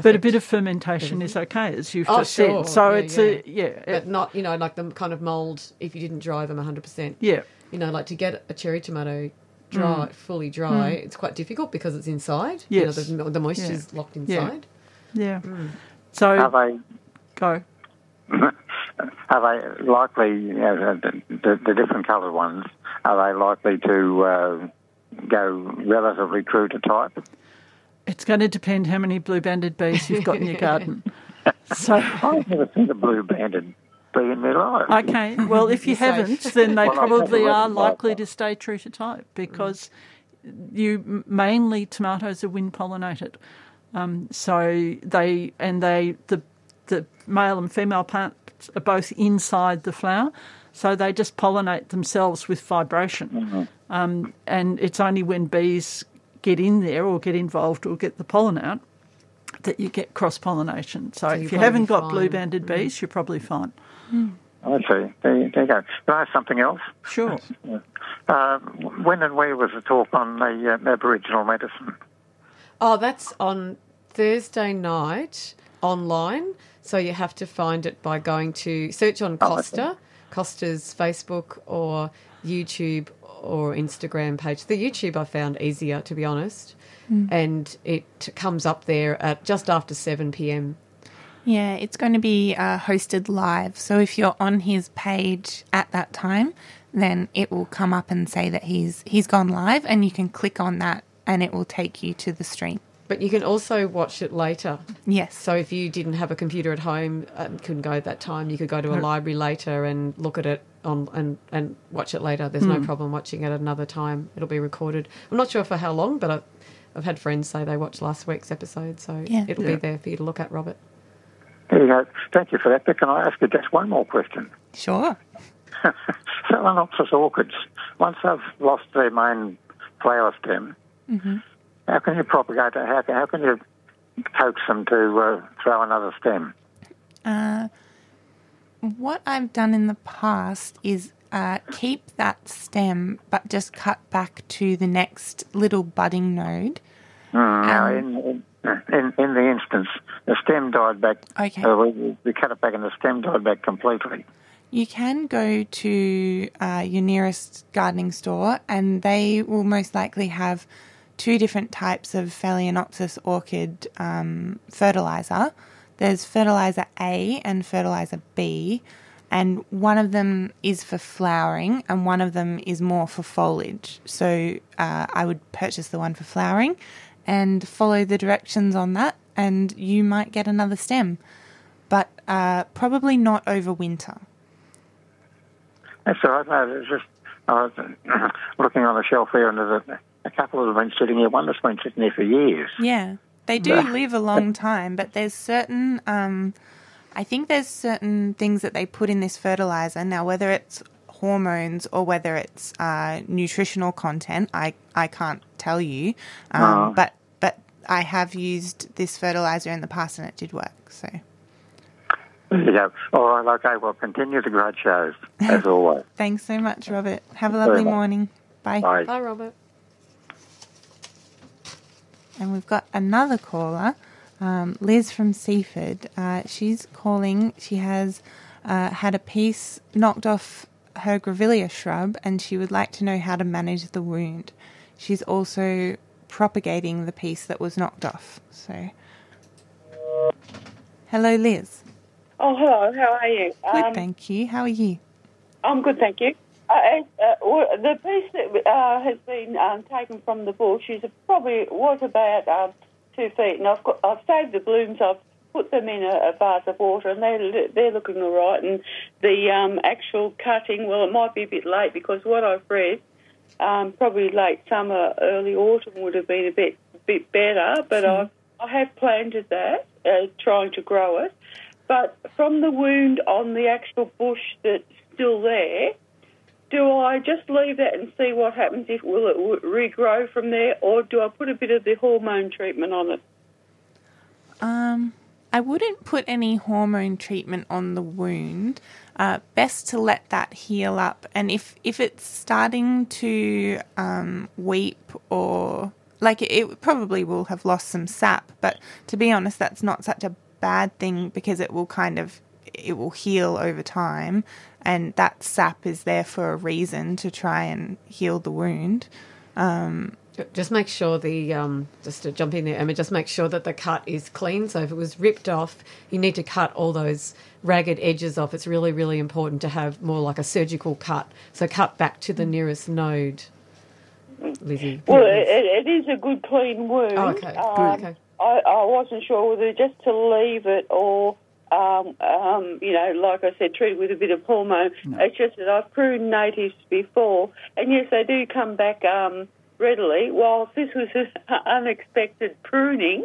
But a bit of fermentation is okay, as you've Oh, just sure. said. So Yeah, it's yeah. a yeah, but not you know like the kind of mold if you didn't dry them 100%. yeah, You know, like to get a cherry tomato dry, fully dry, it's quite difficult because it's inside. Mm. Yes. You know, the, the moisture's locked inside. yeah. Mm. So Are they go. [laughs] are they likely you know, the, the, the different coloured ones? Are they likely to uh, go relatively true to type? It's going to depend how many blue-banded bees you've got in your garden. So I've never seen a blue-banded bee in my life. Okay, well, if you [laughs] haven't, then they Well, probably are likely to stay true to type because you mainly tomatoes are wind pollinated. Um, so they and they the the male and female parts are both inside the flower, so they just pollinate themselves with vibration. Um, and it's only when bees get in there or get involved or get the pollen out that you get cross pollination. So, you'll if you haven't got blue banded bees, you're probably fine. I see. There, you- there you go. Can I ask something else? Sure. Uh, when and where was the talk on the uh, Aboriginal medicine? Oh, that's on Thursday night online. So you have to find it by going to search on Oh, Costa, Costa's Facebook or YouTube or Instagram page. The YouTube I found easier, to be honest. And it comes up there at just after 7 p.m. Yeah, it's going to be uh, hosted live. So if you're on his page at that time, then it will come up and say that he's he's gone live, and you can click on that, and it will take you to the stream. But you can also watch it later. Yes. So if you didn't have a computer at home and couldn't go at that time, you could go to a library later and look at it on and, and watch it later. There's no mm. problem watching it at another time. It'll be recorded. I'm not sure for how long, but I, I've had friends say they watched last week's episode, so Yeah. it'll Yeah. be there for you to look at, Robert. There you go. Thank you for that. But can I ask you just one more question? [laughs] Sure. Phalaenopsis orchids, once they've lost their main flower stem, how can you propagate it? How, can- how can you coax them to uh, throw another stem? Uh, what I've done in the past is uh, keep that stem, but just cut back to the next little budding node. Mm, now, in, in, in, in the instance, the stem died back. Okay. Uh, we, we cut it back and the stem died back completely. You can go to uh, your nearest gardening store, and they will most likely have two different types of Phalaenopsis orchid um, fertilizer. There's fertilizer A and fertilizer B, and one of them is for flowering, and one of them is more for foliage. So uh, I would purchase the one for flowering and follow the directions on that, and you might get another stem, but uh, probably not over winter. That's all right. No, it's just I was [clears throat] looking on the shelf here, and there's a, a couple that have been sitting here. One that's been sitting here for years. Yeah, they do live a long time, but there's certain, um, I think there's certain things that they put in this fertilizer. Now, whether it's hormones or whether it's uh, nutritional content, I, I can't tell you. Um, Oh. But but I have used this fertilizer in the past and it did work. So There you go. All right. Okay. Well, continue the great shows as [laughs] always. thanks so much, Robert. Have a lovely morning. Bye. Bye. Bye, Robert. And we've got another caller, um, Liz from Seaford. Uh, she's calling. She has uh, had a piece knocked off her grevillea shrub and she would like to know how to manage the wound. She's also propagating the piece that was knocked off. So, hello, Liz. Oh, hello. How are you? Good, Um, thank you. How are you? I'm good, thank you. Uh, uh, the piece that uh, has been um, taken from the bush is probably was about um, two feet, and I've got I've saved the blooms. I've put them in a, a vase of water, and they're they're looking all right. And the um, actual cutting, well, it might be a bit late because what I've read, um, probably late summer, early autumn would have been a bit bit better. But I I have planted that, uh, trying to grow it. But from the wound on the actual bush that's still there, do I just leave that and see what happens? If will it regrow from there, or do I put a bit of the hormone treatment on it? Um, I wouldn't put any hormone treatment on the wound. Uh, best to let that heal up, and if if it's starting to um, weep or like it, it probably will have lost some sap. But to be honest, that's not such a bad thing because it will kind of it will heal over time, and that sap is there for a reason to try and heal the wound. Um, Just make sure the um, just to jump in there, Emma. Just make sure that the cut is clean. So if it was ripped off, you need to cut all those ragged edges off. It's really, really important to have more like a surgical cut. So cut back to the nearest node, Lizzie. Well, it, it is a good clean wound. Oh, okay. Um, Okay. I, I wasn't sure whether just to leave it or, um, um, you know, like I said, treat it with a bit of hormone. It's just that I've pruned natives before, and yes, they do come back um, readily. While this was an [laughs] unexpected pruning,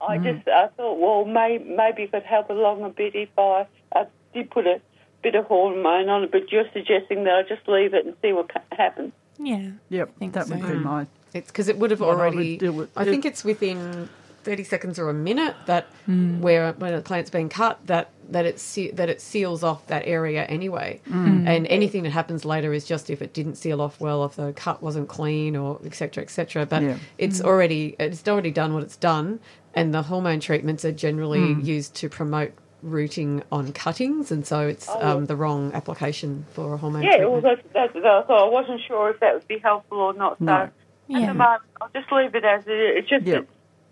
I just I thought, well, may, maybe it could help along a bit if I, I did put a bit of hormone on it, but you're suggesting that I just leave it and see what happens. yeah. Yep, I think that would be my. It's because it would have What I would already. do with- I think it's within thirty seconds or a minute that where when a plant's being cut that that it se- that it seals off that area anyway, mm. and anything that happens later is just if it didn't seal off well, if the cut wasn't clean or etc. etc. But Yeah. it's mm. already it's already done what it's done, and the hormone treatments are generally mm. used to promote rooting on cuttings, and so it's oh. um, the wrong application for a hormone Yeah, treatment. well, that's, that's, that's all. I wasn't sure if that would be helpful or not. So No. at Yeah. the moment, I'll just leave it as it is. It's just Yeah.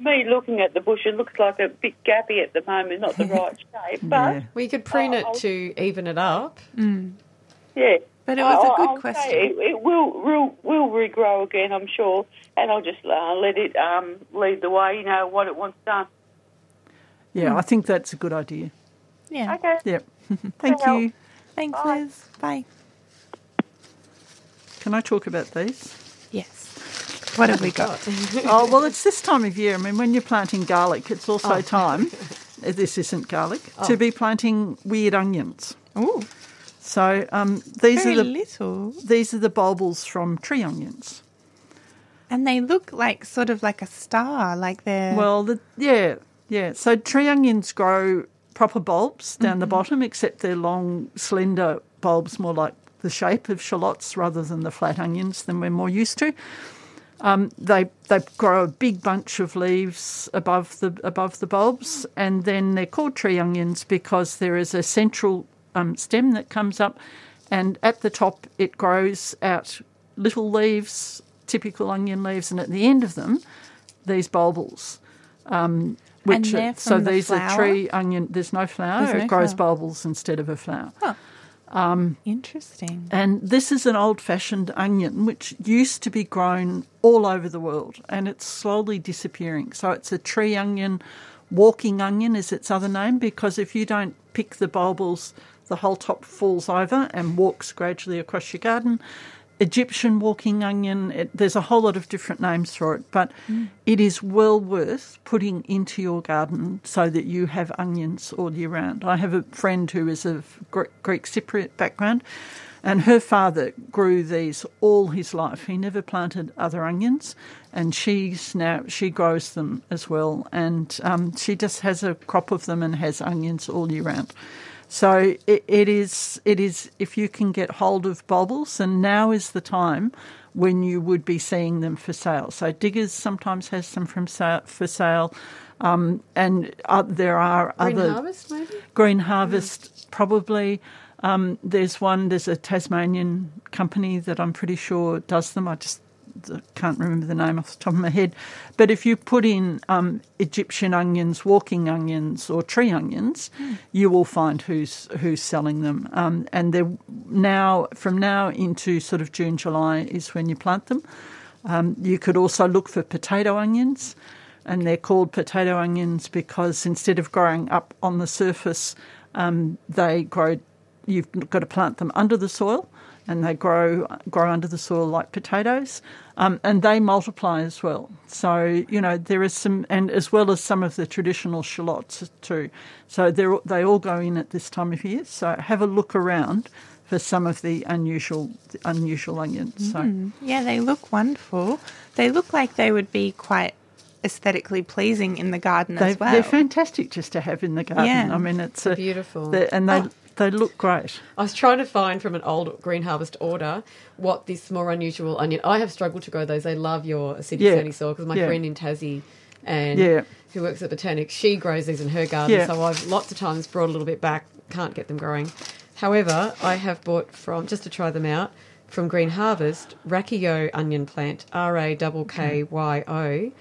That me looking at the bush, it looks like a bit gappy at the moment, not the right [laughs] shape. But Yeah. Well, you could prune Oh, it I'll- to even it up. yeah. But it was a I'll- good I'll question. It, it will, will will regrow again, I'm sure, and I'll just uh, let it um, lead the way. You know what it wants done. Yeah, I think that's a good idea. Yeah. Okay. Yep. [laughs] Thank Well, you. Thanks, Bye. Liz. Bye. Can I talk about these? Yes. [laughs] What have we got? oh, well, it's this time of year. I mean, when you're planting garlic, it's also time, uh, this isn't garlic, to be planting weird onions. Ooh, So um, these very are the little. these are the bulbils from tree onions. And they look like sort of like a star, like they're. Well, the, yeah, yeah. So tree onions grow proper bulbs down the bottom, except they're long, slender bulbs, more like the shape of shallots rather than the flat onions than we're more used to. Um, they they grow a big bunch of leaves above the above the bulbs, and then they're called tree onions because there is a central um, stem that comes up, and at the top it grows out little leaves, typical onion leaves, and at the end of them, these bulbils. Um, which are, so the these are tree onion. There's no flower. There's no it grows flower. bulbils instead of a flower. Um, Interesting. And this is an old fashioned onion which used to be grown all over the world and it's slowly disappearing. So it's a tree onion, walking onion is its other name because if you don't pick the bulbs, the whole top falls over and walks gradually across your garden. Egyptian walking onion, it, there's a whole lot of different names for it, but it is well worth putting into your garden so that you have onions all year round. I have a friend who is of Greek Cypriot background, and her father grew these all his life. He never planted other onions, and she's now she grows them as well, and um, she just has a crop of them and has onions all year round. So it, it is it is if you can get hold of bulbils, and now is the time when you would be seeing them for sale. So Diggers sometimes has some from sale, for sale, um, and uh, there are Green other Harvest, maybe? Green Harvest probably. Um, there's one. There's a Tasmanian company that I'm pretty sure does them. I just can't remember the name off the top of my head. But if you put in um, Egyptian onions, walking onions, or tree onions, you will find who's who's selling them. Um, and they're now from now into sort of June, July is when you plant them. Um, you could also look for potato onions, and they're called potato onions because instead of growing up on the surface, um, they grow. You've got to plant them under the soil, and they grow grow under the soil like potatoes, um, and they multiply as well. So you know there is some, and as well as some of the traditional shallots too. So they they all go in at this time of year. So have a look around for some of the unusual unusual onions. So. Yeah, they look wonderful. They look like they would be quite aesthetically pleasing in the garden They, as well. They're fantastic just to have in the garden. Yeah. I mean, it's a, beautiful. and they Oh. They look great. I was trying to find from an old Green Harvest order what this more unusual onion. I have struggled to grow those. They love your acidic Yeah. sandy soil because my Yeah. friend in Tassie and Yeah. who works at Botanics, she grows these in her garden. Yeah. So I've lots of times brought a little bit back. Can't get them growing. However, I have bought from just to try them out from Green Harvest Rakkyo onion plant R A K K Y O.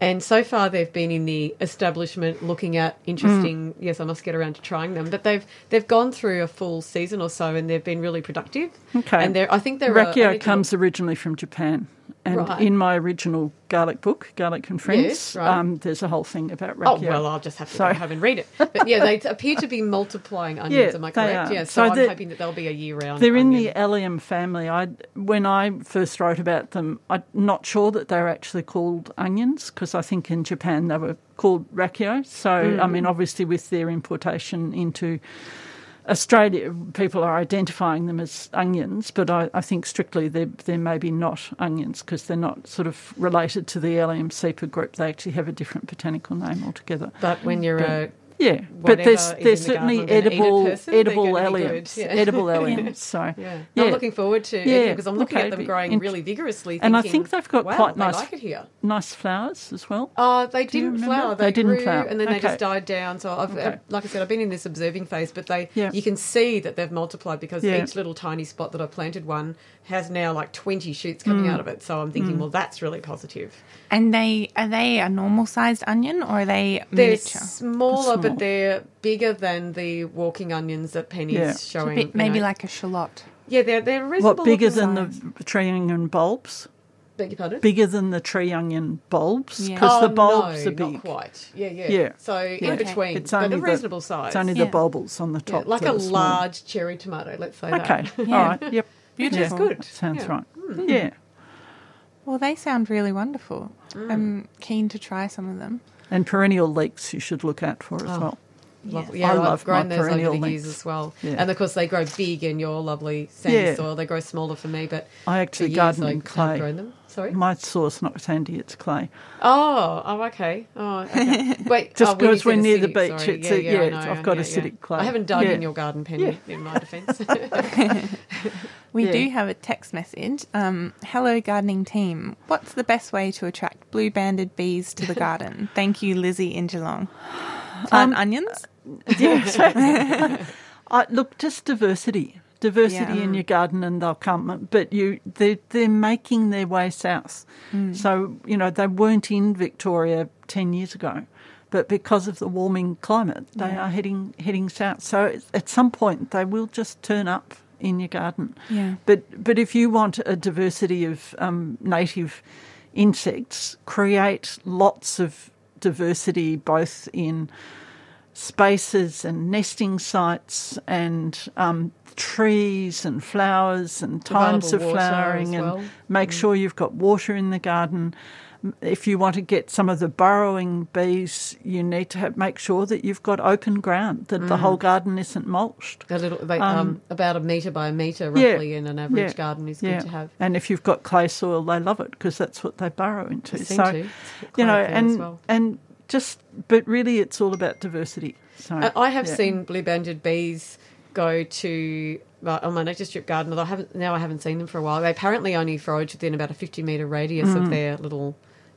And so far, they've been in the establishment looking at interesting. Mm. Yes, I must get around to trying them. But they've they've gone through a full season or so, and they've been really productive. Okay. And they're I think they're a- I Rakkyo need to comes originally from Japan, and Right. in my original garlic book, Garlic and Friends, Yes, right. um, there's a whole thing about Oh well, I'll just have to So- go home and read it. But yeah, they [laughs] appear to be multiplying onions. Yeah, am I correct? Yeah. So So, I'm hoping that they'll be a year-round. They're in the allium family. I when I first wrote about them, I'm not sure that they're actually called onions because I think in Japan they were called rakkyo. So I Mm. mean, obviously with their importation into Australia, people are identifying them as onions, but I, I think strictly they're, they're maybe not onions because they're not sort of related to the Allium cepa group. They actually have a different botanical name altogether. But when you're a Yeah, but there's there's certainly garden, I'm gonna eat a edible person, edible gonna be alliums, good, yeah. edible [laughs] alliums. So Yeah. yeah, I'm looking forward to Yeah, because I'm looking okay, at them growing really vigorously. And I think they've got wow, quite nice- like it here. nice flowers as well. Oh, they you didn't flower. They They, didn't grew, flower. and then they just died down. So I've, uh, Okay. like I said, I've been in this observing phase, but they Yeah. you can see that they've multiplied because each little tiny spot that I planted one has now like twenty shoots Mm. coming out of it. So I'm thinking, well, that's really positive. And they are they a normal sized onion or are they They're miniature? smaller, Small. but they're bigger than the walking onions that Penny's Yeah. Showing. bit, you maybe know. like a shallot. yeah, they're they're reasonable. What bigger than size. the tree onion bulbs? Beg your pardon? Bigger than the tree onion bulbs Yeah. because oh, the bulbs no, are big. Not quite. Yeah, yeah. Yeah. So in Yeah. between, It's but only a the- reasonable size. It's only Yeah. the bulbs on the Yeah, top, like a are small. large cherry tomato. Let's say Okay, [laughs] that. all right, yep, Beautiful. Which is good. sounds Yeah. Right. Yeah, Well, they sound really wonderful. Mm. I'm keen to try some of them. and perennial leeks you should look out for as Oh. well. Love, Yes. yeah, I I love have grown my those over perennial the years lengths. as well. Yeah. And of course, they grow big in your lovely sandy Yeah. soil. They grow smaller for me, but I for actually years garden I in have clay. grown them. Sorry. My soil's not sandy; it's clay. Oh, oh, okay. Oh, okay. [laughs] Wait, Just oh, because we're said near the beach, sorry. it's yeah, a- yeah, yeah, I it's- know, I've got yeah, acidic yeah. clay. I haven't dug Yeah. in your garden, Penny, in my defence. [laughs] We Yeah. do have a text message. Um, Hello, gardening team. What's the best way to attract blue banded bees to the garden? [laughs] Thank you, Lizzie in Geelong. Plant Um, onions? Yeah. I, look, just diversity, diversity Yeah. in your garden, and they'll come. But you, they're, they're making their way south. So you know they weren't in Victoria ten years ago, but because of the warming climate, they Yeah. are heading heading south. So at some point they will just turn up in your garden. Yeah. But but if you want a diversity of um, native insects, create lots of diversity both in spaces and nesting sites and um, trees and flowers and times of flowering as and well. make sure you've got water in the garden. If you want to get some of the burrowing bees, you need to have, make sure that you've got open ground, that the whole garden isn't mulched. a little, they, um, Um, about a metre by a metre, yeah, roughly, in an average yeah, garden is Yeah. good to have. And if you've got clay soil, they love it because that's what they burrow into. They so, to. you know, and well. and just, but really, it's all about diversity. So I I have yeah. seen blue banded bees go to well, on my nature strip garden, although I haven't now I haven't seen them for a while. They apparently only forage within about a fifty metre radius Mm. of their little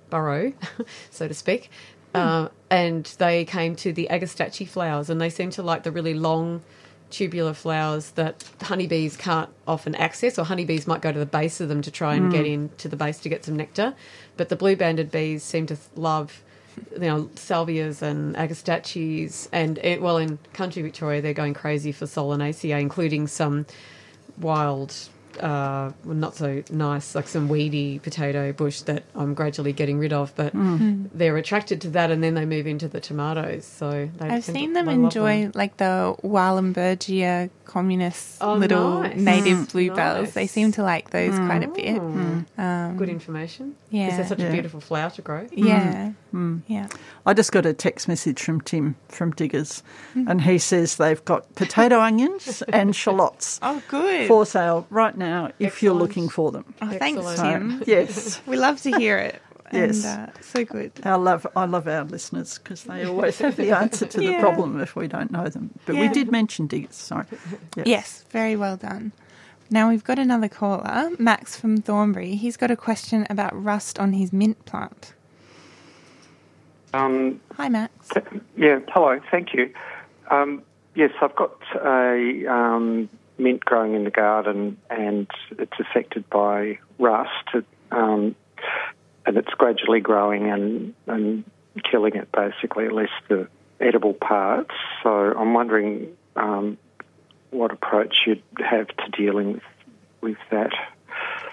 burrow, [laughs] so to speak. Mm. Uh, and they came to the agastache flowers, and they seem to like the really long tubular flowers that honeybees can't often access, or honeybees might go to the base of them to try and get Mm. into the base to get some nectar. But the blue banded bees seem to th- love you know, salvias and agastaches, and it, well, in country Victoria, they're going crazy for Solanaceae, including some wild, uh, not so nice, like some weedy potato bush that I'm gradually getting rid of. But they're attracted to that, and then they move into the tomatoes. So they I've seen them they love enjoy like the Wahlenbergia communis Oh, little nice. native Mm. bluebells. They seem to like those quite a bit. Mm. Um, Good information. yeah. Because they're such Yeah. a beautiful flower to grow. yeah. Yeah. I just got a text message from Tim from Diggers, and he says they've got potato [laughs] onions and shallots Oh, good. for sale right now if you're looking for them. oh, thanks, Excellent. Tim. Yes, [laughs] We love to hear it. [laughs] Yes. And, uh, so good. I love I love our listeners because they always have the answer to the Yeah. problem if we don't know them. But we did mention Diggers, sorry. Yeah. Yes, very well done. Now we've got another caller, Max from Thornbury. He's got a question about rust on his mint plant. Um, Hi, Max. yeah, hello, thank you. Um, yes, I've got a um, mint growing in the garden and it's affected by rust. It, um, and it's gradually growing and, and killing it basically, at least the edible parts. So I'm wondering um, what approach you'd have to dealing with, with that.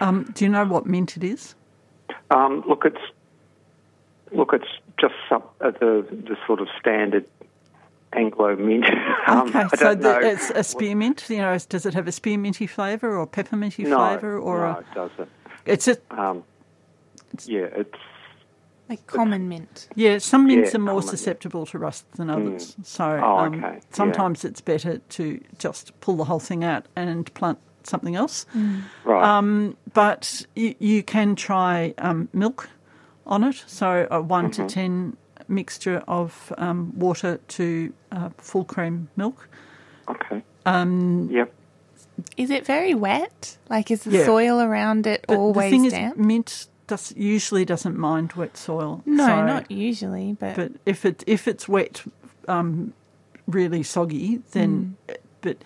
Um, do you know what mint it is? Um, look, it's look, it's just some uh, the the sort of standard Anglo mint. [laughs] um, Okay, I so don't know. the, it's a spearmint. You know, does it have a spearminty flavour or pepperminty no, flavour or no, a? it doesn't. It's a Um, yeah, it's Like common mint. Yeah, some mints Yeah, are more common, yeah. susceptible to rust than others. So Oh, um, okay, yeah. sometimes it's better to just pull the whole thing out and plant something else. Right. Um, but you, you can try um, milk on it, so a one Mm-hmm. to ten mixture of um, water to uh, full cream milk. okay. Um, Yep. Is it very wet? Like, is the Yeah. soil around it but always the thing damp? is, mint does, usually doesn't mind wet soil. no, so- not usually, but, But if it if it's wet, um, really soggy, then Mm. but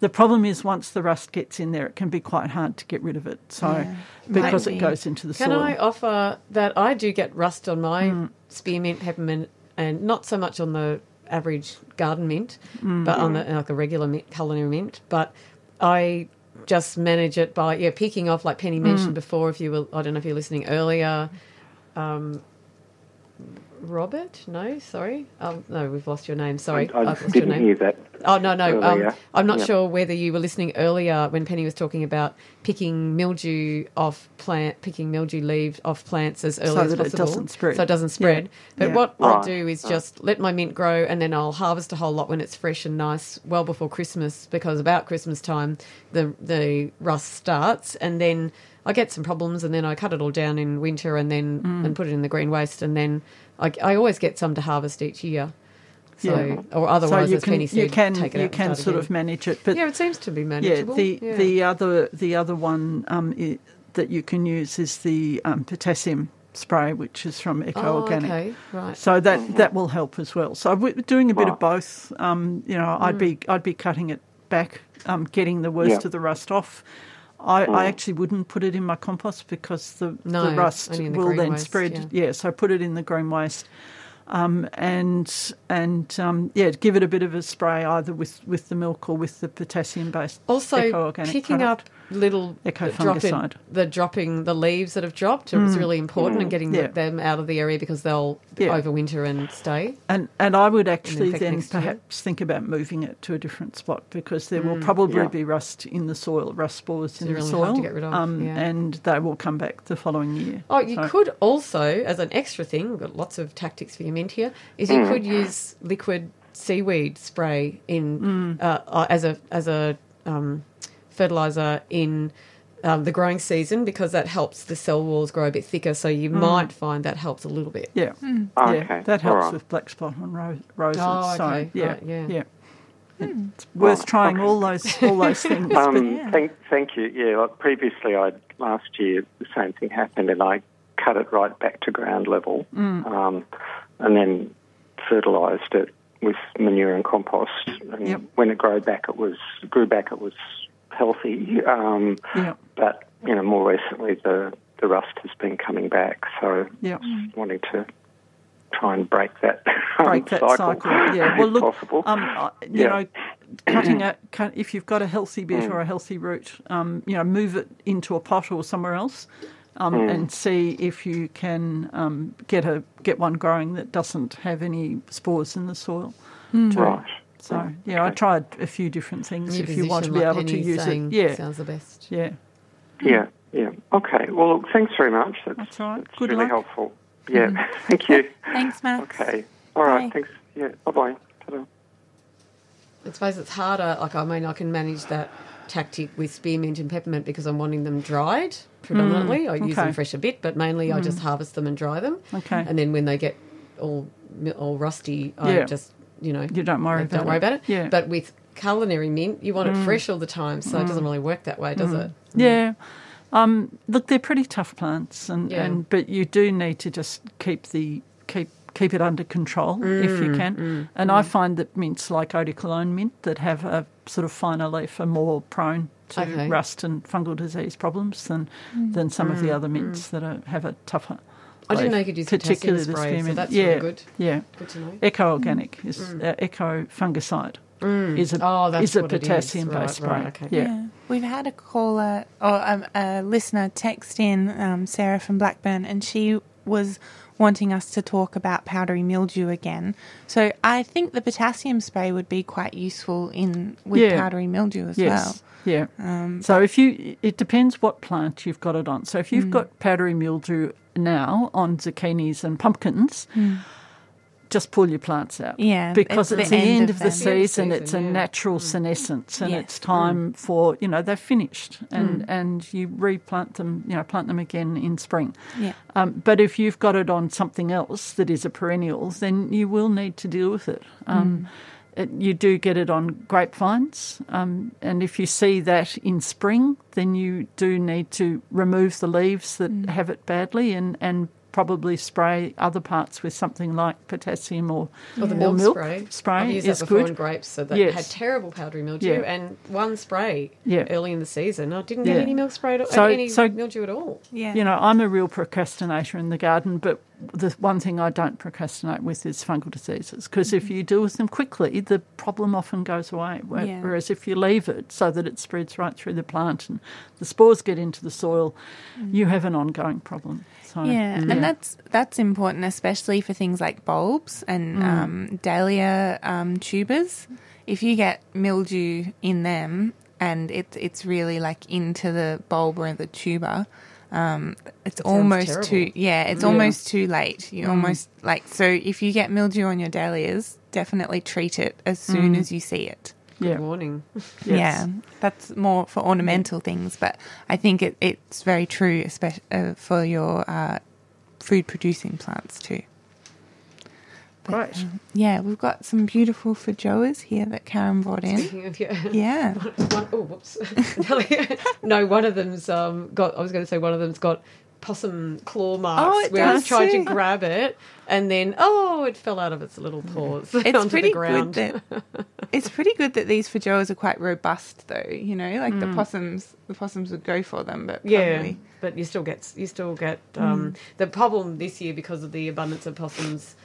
the problem is once the rust gets in there, it can be quite hard to get rid of it. So Yeah. because Might it goes into the Can soil. Can I offer that I do get rust on my Mm. spearmint, peppermint, and not so much on the average garden mint, Mm. but on the like a regular mint, culinary mint. But I just manage it by yeah picking off like Penny Mm. mentioned before. If you were, I don't know if you're listening earlier. Um, Robert? No, sorry. Um, no, we've lost your name. Sorry, I, I I've lost your didn't name. hear that. Oh no, no. Um. I'm not Yeah. sure whether you were listening earlier when Penny was talking about picking mildew off plant, picking mildew leaves off plants as early So as that it possible, doesn't spread. so it doesn't spread. But Yeah. what I'll Right. do is just let my mint grow, and then I'll harvest a whole lot when it's fresh and nice, well before Christmas, because about Christmas time the the rust starts, and then. I get some problems, and then I cut it all down in winter, and then Mm. and put it in the green waste, and then I, I always get some to harvest each year. So, Yeah. or otherwise, so you as can Penny said, you can take it you out can sort again. of manage it, but yeah, it seems to be yeah, manageable. the yeah. the other the other one um, i that you can use is the um, potassium spray, which is from Eco oh, Organic. okay, right. So that that will help as well. So we're doing a bit of both. Um, you know, I'd be I'd be cutting it back, um, getting the worst Yeah. of the rust off. I, I actually wouldn't put it in my compost because the, No, the rust the will then waste, spread. yeah. so put it in the green waste. Um, and and um, yeah, give it a bit of a spray either with, with the milk or with the potassium based Also, picking product. up little Eco dropping fungicide. the dropping the leaves that have dropped It was really important, and getting Mm. Yeah. them out of the area because they'll Yeah. overwinter and stay. And and I would actually then next year. perhaps think about moving it to a different spot because there will probably Yeah. be rust in the soil, rust spores in the really soil, hard to get rid of, um, and they will come back the following year. Oh, you So- could also, as an extra thing, we've got lots of tactics for your mint here, is Mm. you could use liquid seaweed spray in Mm. uh, uh, as a as a um, fertilizer in um, the growing season because that helps the cell walls grow a bit thicker. So you Mm. might find that helps a little bit. Yeah, Okay, yeah, that helps right. with black spot on ro- roses. Oh, so okay, yeah, right, yeah. yeah. It's worth Right, trying okay. all those all those [laughs] things. but Um, thank, thank you. Yeah, like previously, I last year the same thing happened, and I cut it right back to ground level, Mm. um, and then fertilised it with manure and compost. And Yep. when it grew back, it was grew back. It was healthy, um, yeah, but you know, more recently the the rust has been coming back. So yeah. wanting to try and break that [laughs] um, break that cycle, cycle. Yeah, well, look, possible. um, uh, you Yeah. know, cutting it. [clears throat] Cut, if you've got a healthy bit Mm. or a healthy root, um, you know, move it into a pot or somewhere else, um, Mm. and see if you can um, get a get one growing that doesn't have any spores in the soil. too. right. So yeah, I tried a few different things. New if you want to be like able to use it, yeah, sounds the best. yeah. Yeah, yeah. Okay. Well, look, thanks very much. That's, That's all right. that's Good really luck. helpful. Yeah, [laughs] thank you. thanks, Max. Okay. All right. Bye. Thanks. Yeah. Bye bye. Ta-da. I suppose it's harder. Like I mean, I can manage that tactic with spearmint and peppermint because I'm wanting them dried predominantly. I use Mm, okay. Mm. them fresh a bit, but mainly I just harvest them and dry them. Okay. And then when they get all all rusty, I Yeah. just you know You don't worry about don't worry it. about it. Yeah. Mm. But with culinary mint, you want it mm. fresh all the time, so it mm. doesn't really work that way, does mm. it? Yeah. Um, look, they're pretty tough plants, and, Yeah. and but you do need to just keep the keep keep it under control if you can. and I find that mints like eau de cologne mint that have a sort of finer leaf are more prone to Okay. rust and fungal disease problems than than some of the other mints that are, have a tougher. I didn't leaf, know you could use potassium particularly the spray, so spearmint. that's yeah, really good. Yeah, Good to know. eco organic is uh, eco fungicide. Is a Oh, that's is a what it is. potassium Right, based spray. right, okay. Yeah. We've had a caller or um, a listener text in, um, Sarah from Blackburn, and she was wanting us to talk about powdery mildew again. So I think the potassium spray would be quite useful in with Yeah. powdery mildew as Yes. Yeah. Um, so if you, it depends what plant you've got it on. So if you've got powdery mildew now on zucchinis and pumpkins, just pull your plants out. Yeah, because it's it's, the the, end end, of of the them. Yeah, the season. It's a yeah. natural senescence, and it's time for you know they're finished, and Hmm. and you replant them. You know, plant them again in spring. Yeah. Um, but if you've got it on something else that is a perennial, then you will need to deal with it. Um, it you do get it on grapevines, um, and if you see that in spring, then you do need to remove the leaves that have it badly and, and probably spray other parts with something like potassium or, Or the or milk, milk spray. spray I've used is that before good. in grapes, so that Yes. had terrible powdery mildew, Yeah. and one spray Yeah. early in the season. I didn't get Yeah. any milk spray, at, So- any so- mildew at all. Yeah. You know, I'm a real procrastinator in the garden, but the one thing I don't procrastinate with is fungal diseases because if mm-hmm. you deal with them quickly, the problem often goes away. Where- Yeah. Whereas if you leave it so that it spreads right through the plant and the spores get into the soil, mm. you have an ongoing problem. So, Yeah, and that's that's important, especially for things like bulbs and um, dahlia um, tubers. If you get mildew in them and it, it's really like into the bulb or the tuber, um, it's sounds almost terrible. too yeah, it's Yeah. almost too late. You almost like so if you get mildew on your dahlias, definitely treat it as soon as you see it. Good yeah, warning. [laughs] yes. Yeah, that's more for ornamental things, but I think it, it's very true, especially uh, for your uh, food producing plants too. Great. Yeah, we've got some beautiful feijoas here that Karen brought in. Speaking of yeah. Yeah, [laughs] one, oh, whoops. [laughs] no, one of them's um, got. I was going to say one of them's got possum claw marks Oh, where I tried too. to grab it, and then oh, it fell out of its little paws [laughs] it's onto pretty the ground. good that [laughs] it's pretty good that these feijoas are quite robust, though. You know, like Mm. the possums, the possums would go for them, but yeah, but you still get you still get um, the problem this year because of the abundance of possums,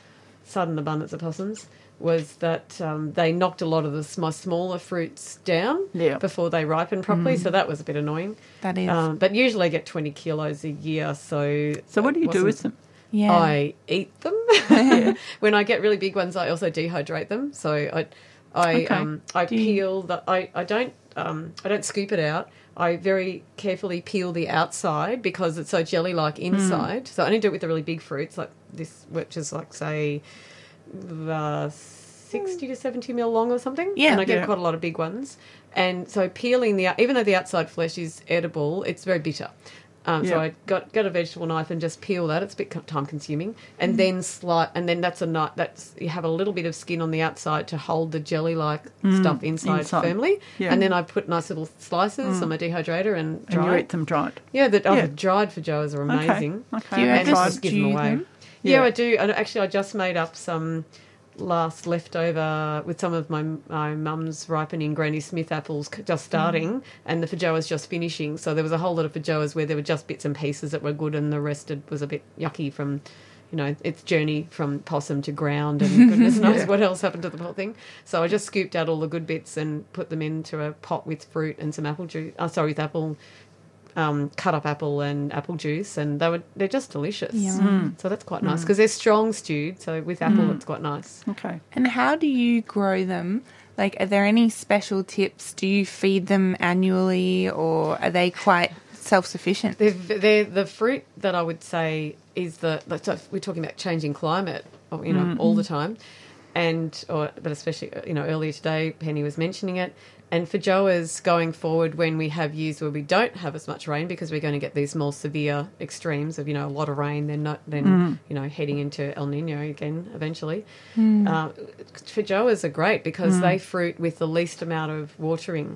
sudden abundance of possums. Was that um, they knocked a lot of the, my smaller fruits down Yeah. before they ripen properly, so that was a bit annoying. that is. Um, but usually I get 20 kilos a year, so. So what do you do with them? yeah, I eat them. [laughs] when I get really big ones, I also dehydrate them. So I, I, Okay. um, I Do you- peel the. I, I don't. Um, I don't scoop it out. I very carefully peel the outside because it's so jelly-like Hmm. inside. So I only do it with the really big fruits, like this, which is like say, uh, sixty to seventy mil long or something. Yeah. and I get Yeah. quite a lot of big ones. And so peeling the even though the outside flesh is edible, it's very bitter. Um, So I got got a vegetable knife and just peel that. It's a bit time consuming, and Mm. then slice, and then that's a knife. That's you have a little bit of skin on the outside to hold the jelly like stuff inside, Mm. inside. firmly, Yeah. and then I put nice little slices on my dehydrator and And you eat them dried. Yeah, the, oh, Yeah. the dried feijoas are amazing. Okay. okay. Do you I've ever And just give them away. them? Yeah, Yeah. I do. And actually, I just made up some last leftover with some of my my mum's ripening Granny Smith apples just mm. starting, and the feijoas just finishing. So there was a whole lot of feijoas where there were just bits and pieces that were good, and the rest was a bit yucky from. You know, its journey from possum to ground, and [laughs] goodness knows what else happened to the whole thing. So I just scooped out all the good bits and put them into a pot with fruit and some apple juice. Oh, sorry, with apple um, cut up apple and apple juice, and they were they're just delicious. Yum. Hmm. Mm. So that's quite hmm. nice because they're strong stewed. So with apple, hmm. it's quite nice. Okay. And how do you grow them? Like, are there any special tips? Do you feed them annually, or are they quite self-sufficient? They're, they're the fruit that I would say is the like, so we're talking about changing climate, oh, you know, all the time, and or but especially you know earlier today, Penny was mentioning it. And feijoas going forward, when we have years where we don't have as much rain, because we're going to get these more severe extremes of you know a lot of rain, then not then mm. you know heading into El Nino again eventually. Mm. Uh, feijoas are great because mm. they fruit with the least amount of watering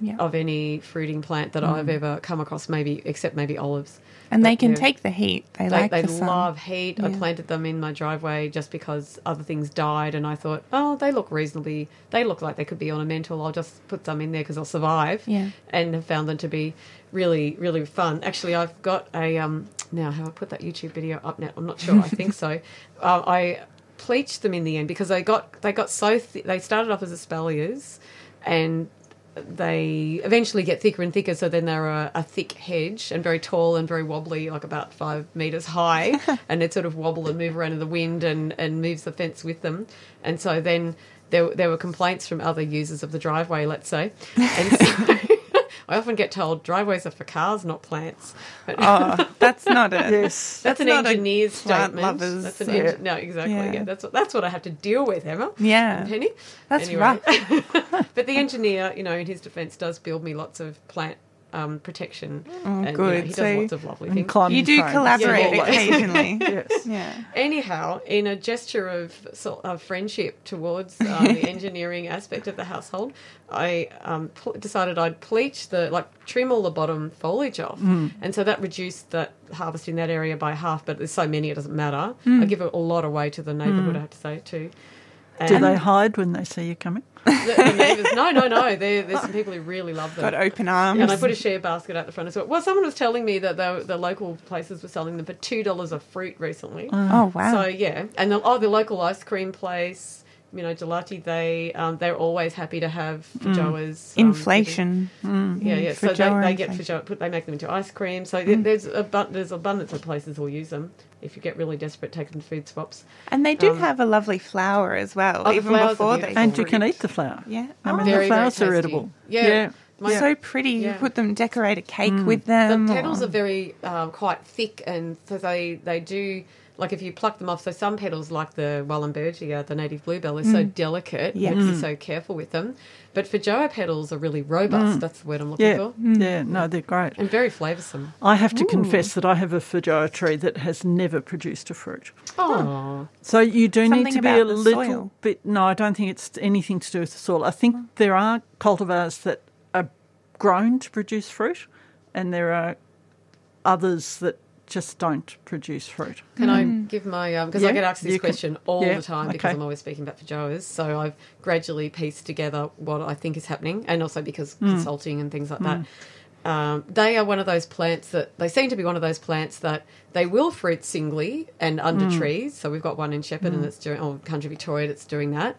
Yeah. of any fruiting plant that I've ever come across, maybe except maybe olives. And they can yeah. take the heat. They, They, like they the sun. love heat. I planted them in my driveway just because other things died, and I thought, oh, they look reasonably. They look like they could be ornamental. I'll just put some in there because they'll survive. Yeah. And have found them to be really, really fun. Actually, I've got a um. Now, have I put that YouTube video up now? I'm not sure. I think so. [laughs] Uh, I pleached them in the end because they got they got so th- they started off as espaliers, and they eventually get thicker and thicker, so then they're a, a thick hedge and very tall and very wobbly, like about five metres high, [laughs] and it sort of wobble and move around in the wind and, and moves the fence with them. And so then there, there were complaints from other users of the driveway, let's say. And so [laughs] I often get told driveways are for cars, not plants. But Oh, [laughs] that's not it. Yes. that's, an not a engineer's plant statement. lovers, That's an yeah. engi- no, exactly. Yeah. Yeah. that's what that's what I have to deal with, Emma. Yeah. And Penny. That's Anyway. [laughs] but the engineer, you know, in his defence, does build me lots of plant um, protection. Oh, and, you know, good. he does So- lots of lovely And things. climbing You do frames. collaborate Yeah, occasionally. Yes. Yeah. [laughs] Anyhow, in a gesture of, so- of friendship towards um, the [laughs] engineering aspect of the household, I um, pl- decided I'd pleach the like trim all the bottom foliage off, and so that reduced that harvest in that area by half. But there's so many, it doesn't matter. I give a, a lot away to the neighbourhood. I have to say too. Do they hide when they see you coming? The, the? No, no, no. There, there's some people who really love them. Got open arms. And I put a share basket out the front as well. Well, someone was telling me that the, the local places were selling them for two dollars a fruit recently. Mm. oh wow. So yeah, and the, oh, the local ice cream place, you know, Gelati, they um, they're always happy to have Feijoas. um, Inflation. Mm. Yeah, yeah. So they, they get inflation. Put they make them into ice cream. So there- there's abu- there's abundance of places who'll use them if you get really desperate. Take them to food swaps. And they do Um, have a lovely flower as well, Oh, even flowers before they. And you can eat the flower. Yeah. I mean, Oh, the Very, very flowers are edible. Yeah. My- so pretty. You put them, decorate a cake Mm. with them. The petals or- are very um, quite thick, and so they they do like if you pluck them off. So some petals, like the Wahlenbergia, the native bluebell, are so mm. delicate. Yes. You have to mm. be so careful with them. But Feijoa petals are really robust. Mm. That's the word I'm looking Yeah, for, yeah, no, they're great. and very flavoursome. I have to confess that I have a Feijoa tree that has never produced a fruit. Oh, So you do Something need to be a little soil. bit. No, I don't think it's anything to do with the soil. I think there are cultivars that are grown to produce fruit, and there are others that just don't produce fruit. can I give my because Yeah, I get asked this you can- question all yeah, the time because okay. I'm always speaking about Feijoas. So I've gradually pieced together what I think is happening, and also because Mm. consulting and things like that. Um, they are one of those plants that they seem to be one of those plants that they will fruit singly and under Mm. trees. So we've got one in Shepparton and it's doing, or Country Victoria that's doing that,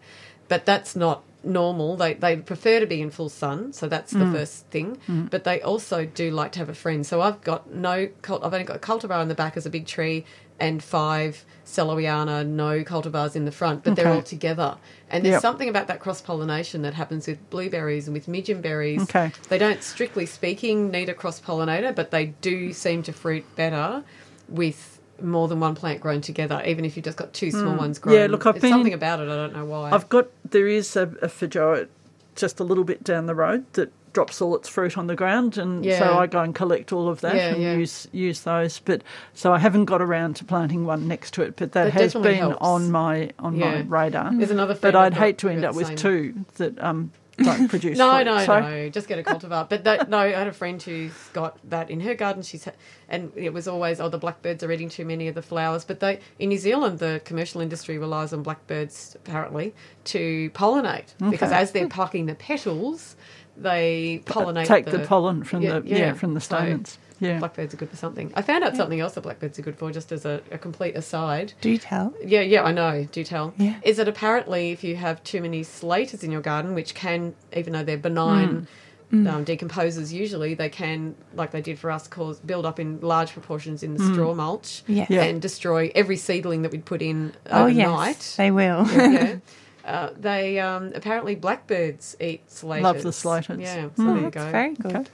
but that's not normal. They they prefer to be in full sun, so that's the mm. first thing. Mm. But they also do like to have a friend. So I've got no, cult- I've only got a cultivar in the back as a big tree and five sellowiana no cultivars in the front, but they're all together. And there's Yep. something about that cross pollination that happens with blueberries and with midgen berries. Okay. They don't, strictly speaking, need a cross pollinator, but they do seem to fruit better with more than one plant grown together, even if you've just got two small ones grown. Yeah, look, I've been- something about it, I don't know why. I've got there is a, a Feijoa just a little bit down the road that drops all its fruit on the ground, and so I go and collect all of that Yeah, and yeah. use use those. But so I haven't got around to planting one next to it, but that, That has been helps. on my on my radar. There's another but I'd hate to end up with two that um don't [laughs] produce. No, fruit. no, So- no. Just get a cultivar. But that, no, I had a friend who's got that in her garden. She's ha- and it was always oh the blackbirds are eating too many of the flowers. But they in New Zealand the commercial industry relies on blackbirds apparently to pollinate because as they're plucking the petals, they pollinate. Take the, pollen from Yeah, the yeah, yeah. from the So- stamens. Yeah. Blackbirds are good for something. I found out something else that blackbirds are good for, just as a, a complete aside. Do you tell. Yeah, yeah, I know. Do tell. Yeah. Is that apparently if you have too many slaters in your garden, which can, even though they're benign, Mm. um, decomposers usually, they can, like they did for us, cause build up in large proportions in the Mm. straw mulch Yes. Yeah. and destroy every seedling that we'd put in Oh overnight. yes, they will. yeah. [laughs] Uh, they um, apparently blackbirds eat slaters. Love the slaters. Yeah, so Oh, there you go. very good. Okay.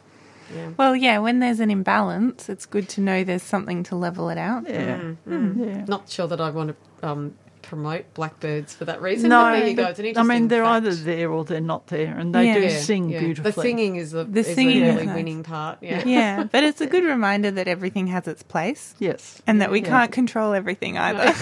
Yeah. Well, yeah, when there's an imbalance, it's good to know there's something to level it out. Yeah. Mm, yeah. Not sure that I want to um, promote blackbirds for that reason. No, but there you go. It's an I mean they're fact. either there or they're not there, and they Yeah. do Yeah, sing Yeah. beautifully. The singing is the, The is singing the is really nice. winning part. Yeah. [laughs] Yeah, but it's a good reminder that everything has its place Yes. and that we Yeah. can't control everything either.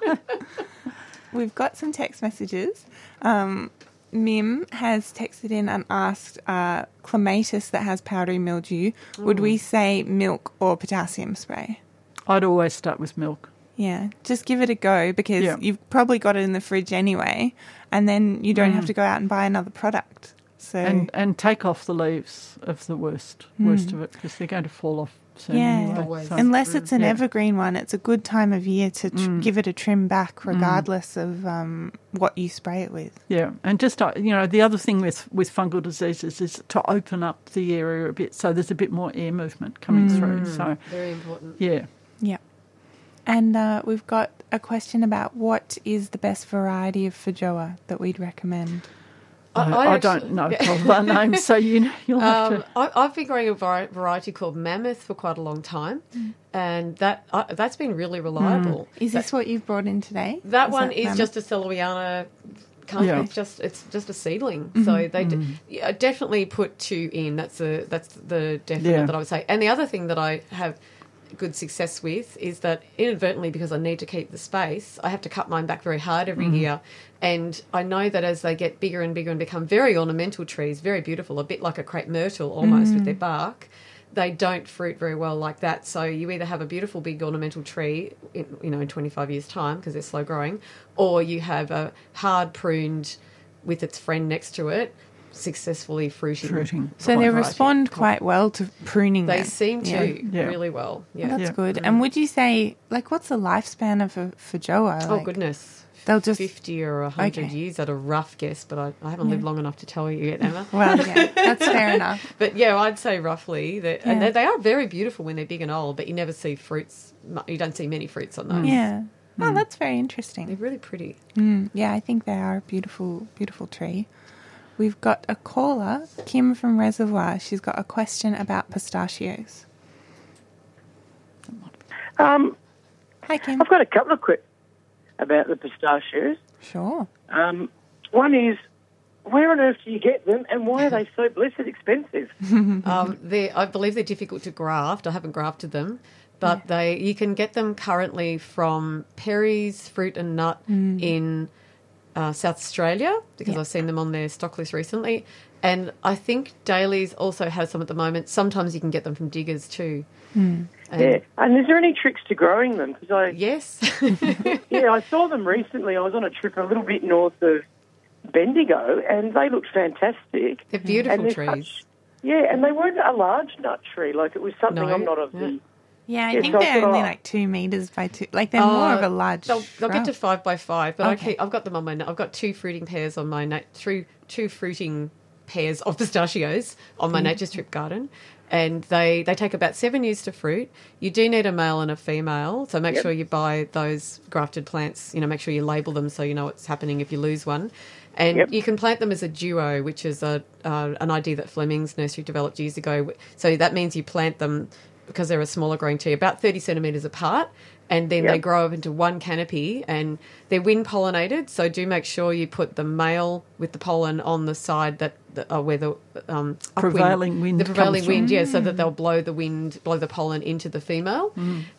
[laughs] [laughs] We've got some text messages. Um, Mim has texted in and asked uh, clematis that has powdery mildew, would we say milk or potassium spray? I'd always start with milk. Yeah, just give it a go because Yeah. you've probably got it in the fridge anyway, and then you don't have to go out and buy another product. So and and take off the leaves of the worst worst of it because they're going to fall off soon. Yeah. anyway, so- unless it's an Yeah. evergreen one, it's a good time of year to tr- give it a trim back, regardless of um, what you spray it with. Yeah, and just uh, you know, the other thing with with fungal diseases is to open up the area a bit, so there's a bit more air movement coming through. So Very important. yeah, Yeah. And uh, we've got a question about what is the best variety of Feijoa that we'd recommend. I, I I, actually- don't know [laughs] cultivar names, so you know, you'll have Um, to. I, I've been growing a variety called Mammoth for quite a long time, and that uh, that's been really reliable. Is this what you've brought in today? That Is one that is mammoth? just a sellowiana. Kind Yeah. of, it's just it's just a seedling. So they d- yeah, definitely put two in. That's a that's the definite Yeah. that I would say. And the other thing that I have good success with is that inadvertently because I need to keep the space, I have to cut mine back very hard every year. And I know that as they get bigger and bigger and become very ornamental trees, very beautiful, a bit like a crepe myrtle almost with their mm. bark, they don't fruit very well like that. So you either have a beautiful big ornamental tree, in, you know, in 25 years' time because they're slow growing, or you have a hard pruned with its friend next to it, successfully fruiting. Fruiting. So they respond quite well to pruning. They them. seem to Yeah. Yeah. really well. Yeah. That's Yeah. good. Mm. And would you say, like, what's the lifespan of a Feijoa? Oh goodness. They'll just 50 or 100 Okay. years at a rough guess, but I, I haven't lived long enough to tell you yet, Emma. [laughs] Well, yeah, that's fair [laughs] enough. But yeah, I'd say roughly. That, And they, they are very beautiful when they're big and old, but you never see fruits. You don't see many fruits on those. Yeah. Oh, that's very interesting. They're really pretty. Mm, yeah, I think they are a beautiful, beautiful tree. We've got a caller, Kim from Reservoir. She's got a question about pistachios. Um, Hi, Kim. I've got a couple of quick about the pistachios. Sure. Um, one is, where on earth do you get them, and why are they so blessed expensive? [laughs] Um, I believe they're difficult to graft. I haven't grafted them, but they you can get them currently from Perry's Fruit and Nut in uh, South Australia because Yeah. I've seen them on their stock list recently. And I think Daley's also has some at the moment. Sometimes you can get them from Diggers too. And Yeah, and is there any tricks to growing them? Because I, Yes. [laughs] yeah, I saw them recently. I was on a trip a little bit north of Bendigo, and they looked fantastic. They're beautiful And they're trees. such- yeah, and they weren't a large nut tree. Like it was something No, I'm not of yeah. the. Yeah, I Yeah, think they're only oh. like two meters by two. Like they're more of a oh, large. They'll, they'll get to five by five, but I Okay. keep, I've got them on my. I've got two fruiting pairs on my na- two two fruiting pairs of pistachios on my mm. nature strip garden, and they they take about seven years to fruit. You do need a male and a female, so make Yep. sure you buy those grafted plants. You know, make sure you label them so you know what's happening if you lose one. And Yep. you can plant them as a duo, which is a uh, an idea that Fleming's nursery developed years ago. So that means you plant them because they're a smaller growing tree, about 30 centimetres apart, and then they grow up into one canopy and they're wind pollinated. So do make sure you put the male with the pollen on the side that, that uh, where the um, upwind- Prevailing wind the prevailing comes from. wind, yeah, so that they'll blow the wind, blow the pollen into the female.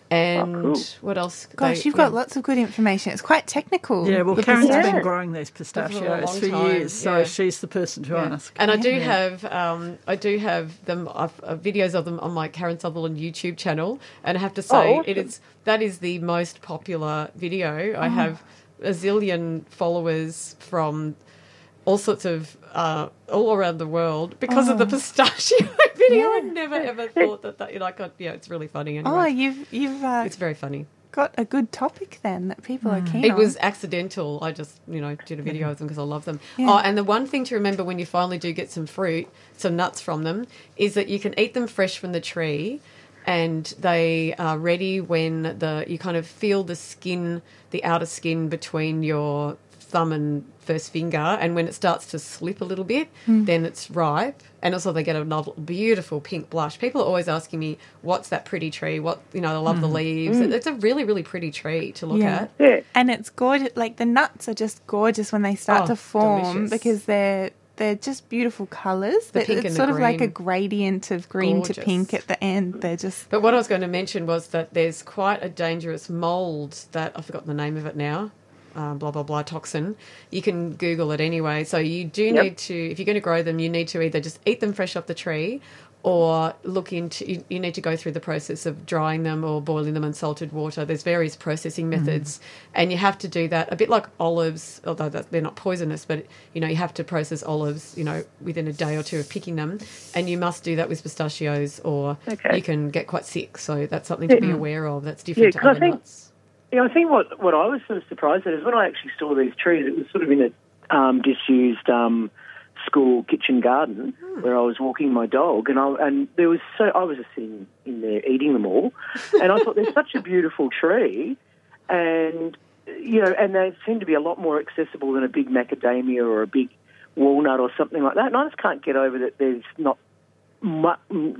And Oh, cool. what else? Gosh, They- you've got yeah. lots of good information. It's quite technical. Yeah, well, the Karen's pistachio. been growing these pistachios long for time, years, so yeah. she's the person to Yeah. ask. And I do have, um, I do have them I've, uh, videos of them on my Karen Sutherland YouTube channel, and I have to say, Oh, it awesome. is that is the most popular video. I have a zillion followers from all sorts of uh, all around the world because of the pistachio [laughs] video. I never ever [laughs] thought that that you know, I got yeah, it's really funny. Anyway, Oh, you've you've uh, it's very funny. got a good topic then that people are keen It on. was accidental. I just, you know, did a video of them because I love them. Yeah. Oh, and the one thing to remember when you finally do get some fruit, some nuts from them, is that you can eat them fresh from the tree, and they are ready when the you kind of feel the skin, the outer skin between your thumb and first finger, and when it starts to slip a little bit, Hmm. then it's ripe. And also, they get a lovely, beautiful pink blush. People are always asking me, "What's that pretty tree? What you know? I love the leaves. It's a really, really pretty tree to look Hmm. Yeah. at." Yeah, and it's gorgeous. Like the nuts are just gorgeous when they start Oh, to form delicious. because they're they're just beautiful colours. The That- pink it's and the sort of like a gradient of green to pink at the end. They're just But what I was going to mention was that there's quite a dangerous mold that I've forgotten the name of it now. Um, blah blah blah toxin. You can Google it anyway. So you do Yep. need to, if you're going to grow them, you need to either just eat them fresh off the tree, or look into you, you need to go through the process of drying them or boiling them in salted water. There's various processing methods and you have to do that a bit like olives although they're not poisonous but you know you have to process olives you know within a day or two of picking them and you must do that with pistachios or Okay. you can get quite sick. So that's something to be aware of. That's different to 'cause I other think- nuts Yeah, I think what, what I was sort of surprised at is when I actually saw these trees, it was sort of in a um, disused um, school kitchen garden hmm. where I was walking my dog, and I and there was so I was just sitting in there eating them all, and I thought there's such a beautiful tree, and you know, and they seem to be a lot more accessible than a big macadamia or a big walnut or something like that, and I just can't get over that there's not mu-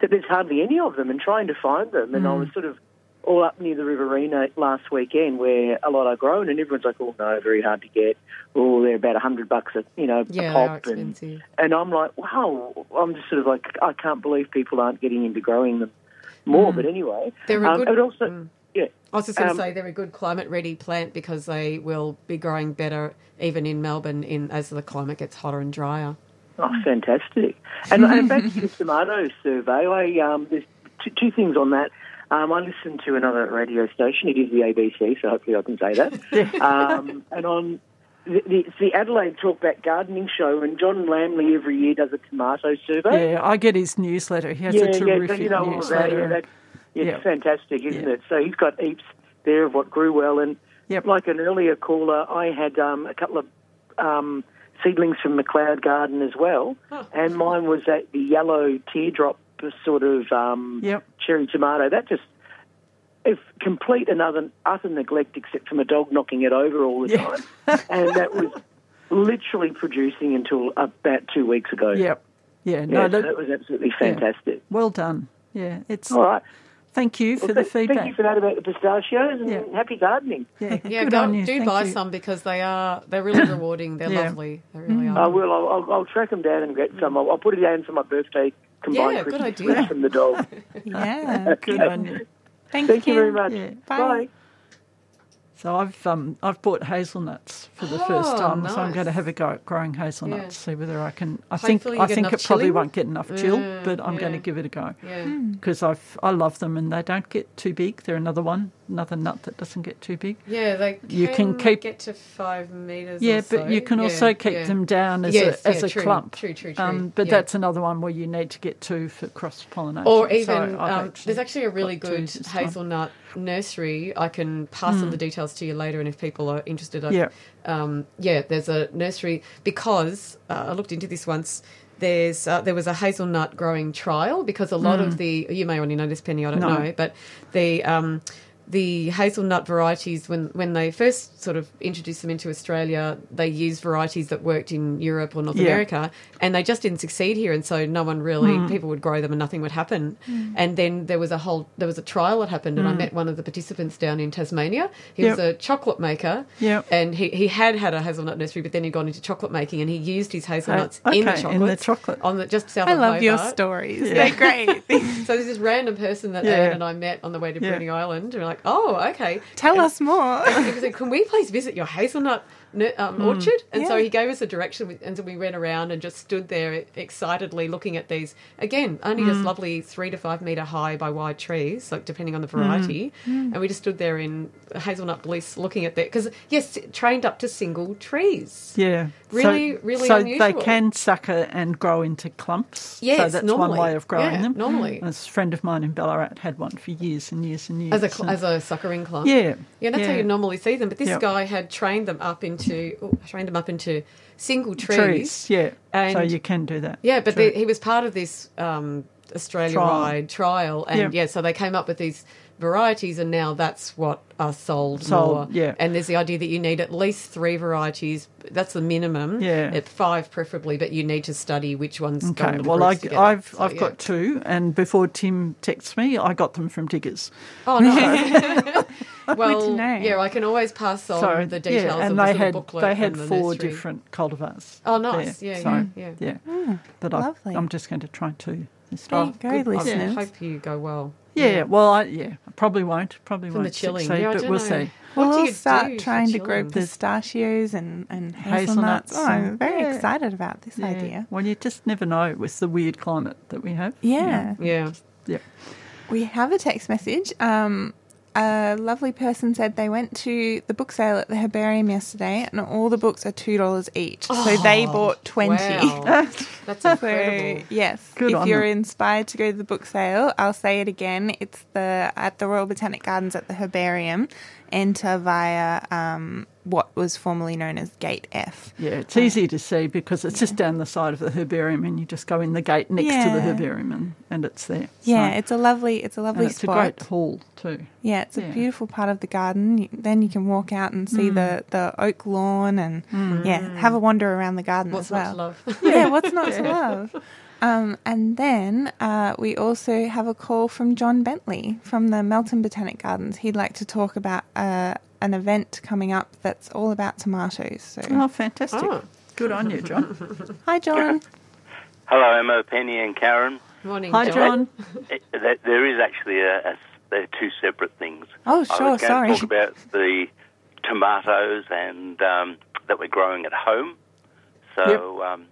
that there's hardly any of them, and trying to find them, and I hmm. was sort of all up near the Riverina last weekend where a lot are grown, and everyone's like, "Oh no, very hard to get." Oh, they're about a hundred bucks a you know yeah a pop, and and I'm like, wow, I'm just sort of like, I can't believe people aren't getting into growing them more. But anyway, They're a um, good- also, mm. yeah, I was just going to Um, say they're a good climate ready plant because they will be growing better even in Melbourne in as the climate gets hotter and drier. Oh, fantastic! And, and back to the [laughs] tomato survey, I um, there's two, two things on that. Um, I listen to another radio station. It is the ABC, so hopefully I can say that. [laughs] um, and on the, the, it's the Adelaide Talkback Gardening Show, and John Lamley every year does a tomato survey. Yeah, I get his newsletter. He has yeah, a terrific yeah, you know newsletter. yeah, that, yeah, Yeah. it's fantastic, isn't it? So he's got heaps there of what grew well, and Yep. like an earlier caller, I had um, a couple of um, seedlings from McLeod Garden as well, and mine was that the yellow teardrop sort of um, Yep. Cherry tomato. That just if complete and utter, utter neglect, except from a dog knocking it over all the Yeah. time, and that was literally producing until about two weeks ago. Yep. Yeah, Yeah, no, so that was absolutely fantastic. well done. Yeah, it's. All right. Thank you for Well, the feedback. Thank you for that about the pistachios and Yeah. happy gardening. Yeah, [laughs] Yeah, good go, on you. do Thank buy you. some because they are they're really rewarding. They're Yeah. lovely. They really mm. I are. will. I'll, I'll, I'll track them down and get some. I'll, I'll put it down for my birthday combined Yeah, good idea. [laughs] from the dog. [laughs] Yeah. [laughs] Good on you. Thank, you. Thank you very much. Yeah. Bye. Bye. So I've um I've bought hazelnuts for the first Oh, time, so I'm going to have a go at growing hazelnuts. Yeah. See whether I can. I Hopefully think I think it probably chilling. won't get enough chill, Mm, but I'm going to give it a go Yeah. because I've I love them and they don't get too big. They're another one, another nut that doesn't get too big. Yeah, they can, You can keep- get to five meters. Yeah, but so. you can Yeah, also keep yeah. them down as Yes, a as yeah, a true, clump. True, true, true. Um, but that's another one where you need to get two for cross pollination. Or even I've um, there's actually a really good this time. hazelnut nursery. I can pass on the details to you later, and if people are interested, I, Yeah. um, yeah, there's a nursery because uh, I looked into this once. There's uh, there was a hazelnut growing trial because a lot of the you may already know this, Penny. I don't No. know, but the um, the hazelnut varieties when when they first sort of introduced them into Australia, they used varieties that worked in Europe or North Yeah. America, and they just didn't succeed here, and so no one really Hmm. people would grow them and nothing would happen. And then there was a whole there was a trial that happened, and I met one of the participants down in Tasmania. He was Hmm. A chocolate maker, Yep. and he, he had had a hazelnut nursery, but then he'd gone into chocolate making, and he used his hazelnuts okay, in the in chocolate, the chocolate. on the just south I of love your stories. Yeah. They're great. [laughs] So there's this random person that Yeah. Anne and I met on the way to Yeah. Bruny Island, and we're like, oh, okay. Tell And us more. [laughs] said, "Can we please visit your hazelnut nu- um, Hmm. orchard?" And so he gave us a direction, and so we went around and just stood there excitedly looking at these. Again, only Hmm. just lovely three to five meter high by wide trees, like depending on the variety. Hmm. And we just stood there in hazelnut bliss, looking at that because yes, trained up to single trees. Yeah. Really, so, really So unusual. they can sucker and grow into clumps. Yes, so that's normally. one way of growing Yeah, them. normally. A friend of mine in Ballarat had one for years and years and years. As a and- as a suckering clump, yeah, Yeah, that's how you normally see them. But this Yep. guy had trained them up into oh, trained them up into single trees. trees. Yeah, so you can do that. Yeah, but the, he was part of this um, Australia-wide trial, and Yep. yeah, so they came up with these varieties, and now that's what are sold, Sold, more. yeah. and there's the idea that you need at least three varieties. That's the minimum. Yeah. at five preferably, but you need to study which ones. go Okay, into well, I, I've So, I've yeah. got two, and before Tim texts me, I got them from Diggers. Oh [laughs] no! well, yeah, I can always pass on so the details yeah, of and the they sort of had booklet they had and the four nursery. different cultivars. Oh, nice. there. Yeah, so, yeah, yeah. yeah. Ah, but I, lovely. I'm just going to try two this There time. you go, Good. I listeners. hope you go well. Yeah, well, I, yeah, Probably won't. Probably From won't chilling. succeed, Yeah, but we'll know. see. What we'll do all start trying to grow chilling? pistachios and, and hazelnuts. Hazelnuts Oh, I'm very yeah. excited about this Yeah. idea. Well, you just never know with the weird climate that we have. Yeah. Yeah. Yeah. We have a text message. Um, a lovely person said they went to the book sale at the herbarium yesterday, and all the books are two dollars each. so they bought twenty. Wow. [laughs] That's So incredible. yes, Good if you're them. inspired to go to the book sale, I'll say it again. It's the at the Royal Botanic Gardens at the Herbarium. Enter via um, what was formerly known as Gate F. Yeah, it's easy to see because it's just down the side of the herbarium, and you just go in the gate next to the herbarium, and, and it's there. Yeah, So- it's a lovely, it's a lovely and it's spot. a great hall too. Yeah, it's a beautiful part of the garden. You- Then you can walk out and see the, the oak lawn and yeah, have a wander around the garden What's as not well. to love? [laughs] [laughs] yeah, what's not to love? Um, and then uh, we also have a call from John Bentley from the Melton Botanic Gardens. He'd like to talk about uh, an event coming up that's all about tomatoes. So, Oh, fantastic! Oh. Good on you, John. [laughs] hi, John. [laughs] Hello, Emma, Penny, and Karen. Morning, Hi, John. It- that- There is actually a, a they're two separate things. Oh, I sure. was going Sorry. to talk about the tomatoes and um, that we're growing at home. So um,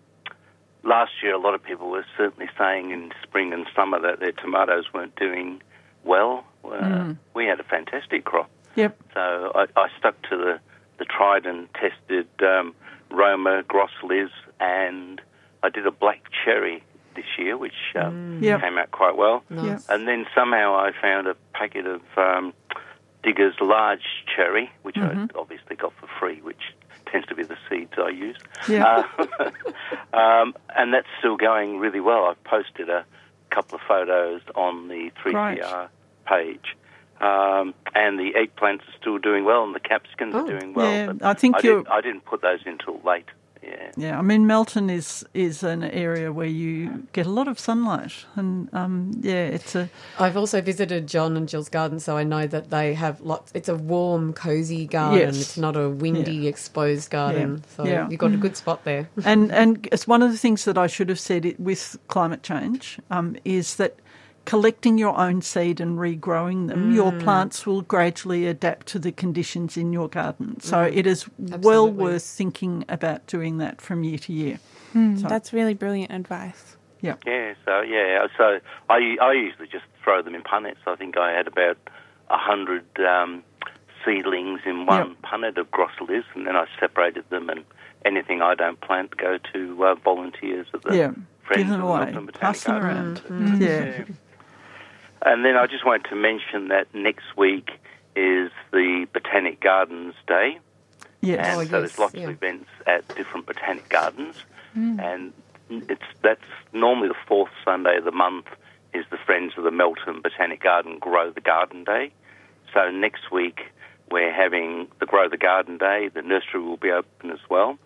last year, a lot of people were certainly saying in spring and summer that their tomatoes weren't doing well. Uh, We had a fantastic crop. Yep. So I, I stuck to the, the tried and tested um, Roma, Grosse Lisse, and I did a black cherry this year, which um, Yep. came out quite well. Nice. And then somehow I found a packet of um, Digger's large cherry, which I obviously got for free, which tends to be the seeds I use. Yeah. Uh, [laughs] um, and that's still going really well. I've posted a couple of photos on the 3CR page. Um, and the eggplants are still doing well, and the capsicums Oh. are doing well. Yeah, but I think I you're- didn't, I didn't put those in until late. Yeah. Yeah, I mean Melton is is an area where you get a lot of sunlight, and um, yeah, it's a I've also visited John and Jill's garden, so I know that they have lots. It's a warm, cozy garden. Yes. It's not a windy, exposed garden. Yeah. So Yeah. you've got a good spot there. and [laughs] and it's one of the things that I should have said with climate change um, is that collecting your own seed and regrowing them, your Mm. plants will gradually adapt to the conditions in your garden. So Mm. it is well worth thinking about doing that from year to year. Mm, So- that's really brilliant advice. Yeah, Yeah. so yeah, so I I usually just throw them in punnets. I think I had about a hundred um, seedlings in one punnet of Grosse Lisse, and then I separated them, and anything I don't plant go to uh, volunteers at the Yeah, Friends give them of away, Melbourne Botanic pass them Gardens. around. Yeah. Yeah. [laughs] [laughs] And then I just wanted to mention that next week is the Botanic Gardens Day. Yes. And Oh, so there's lots yeah. of events at different botanic gardens, mm. and it's that's normally the fourth Sunday of the month is the Friends of the Melton Botanic Garden Grow the Garden Day. So next week we're having the Grow the Garden Day. The nursery will be open as well,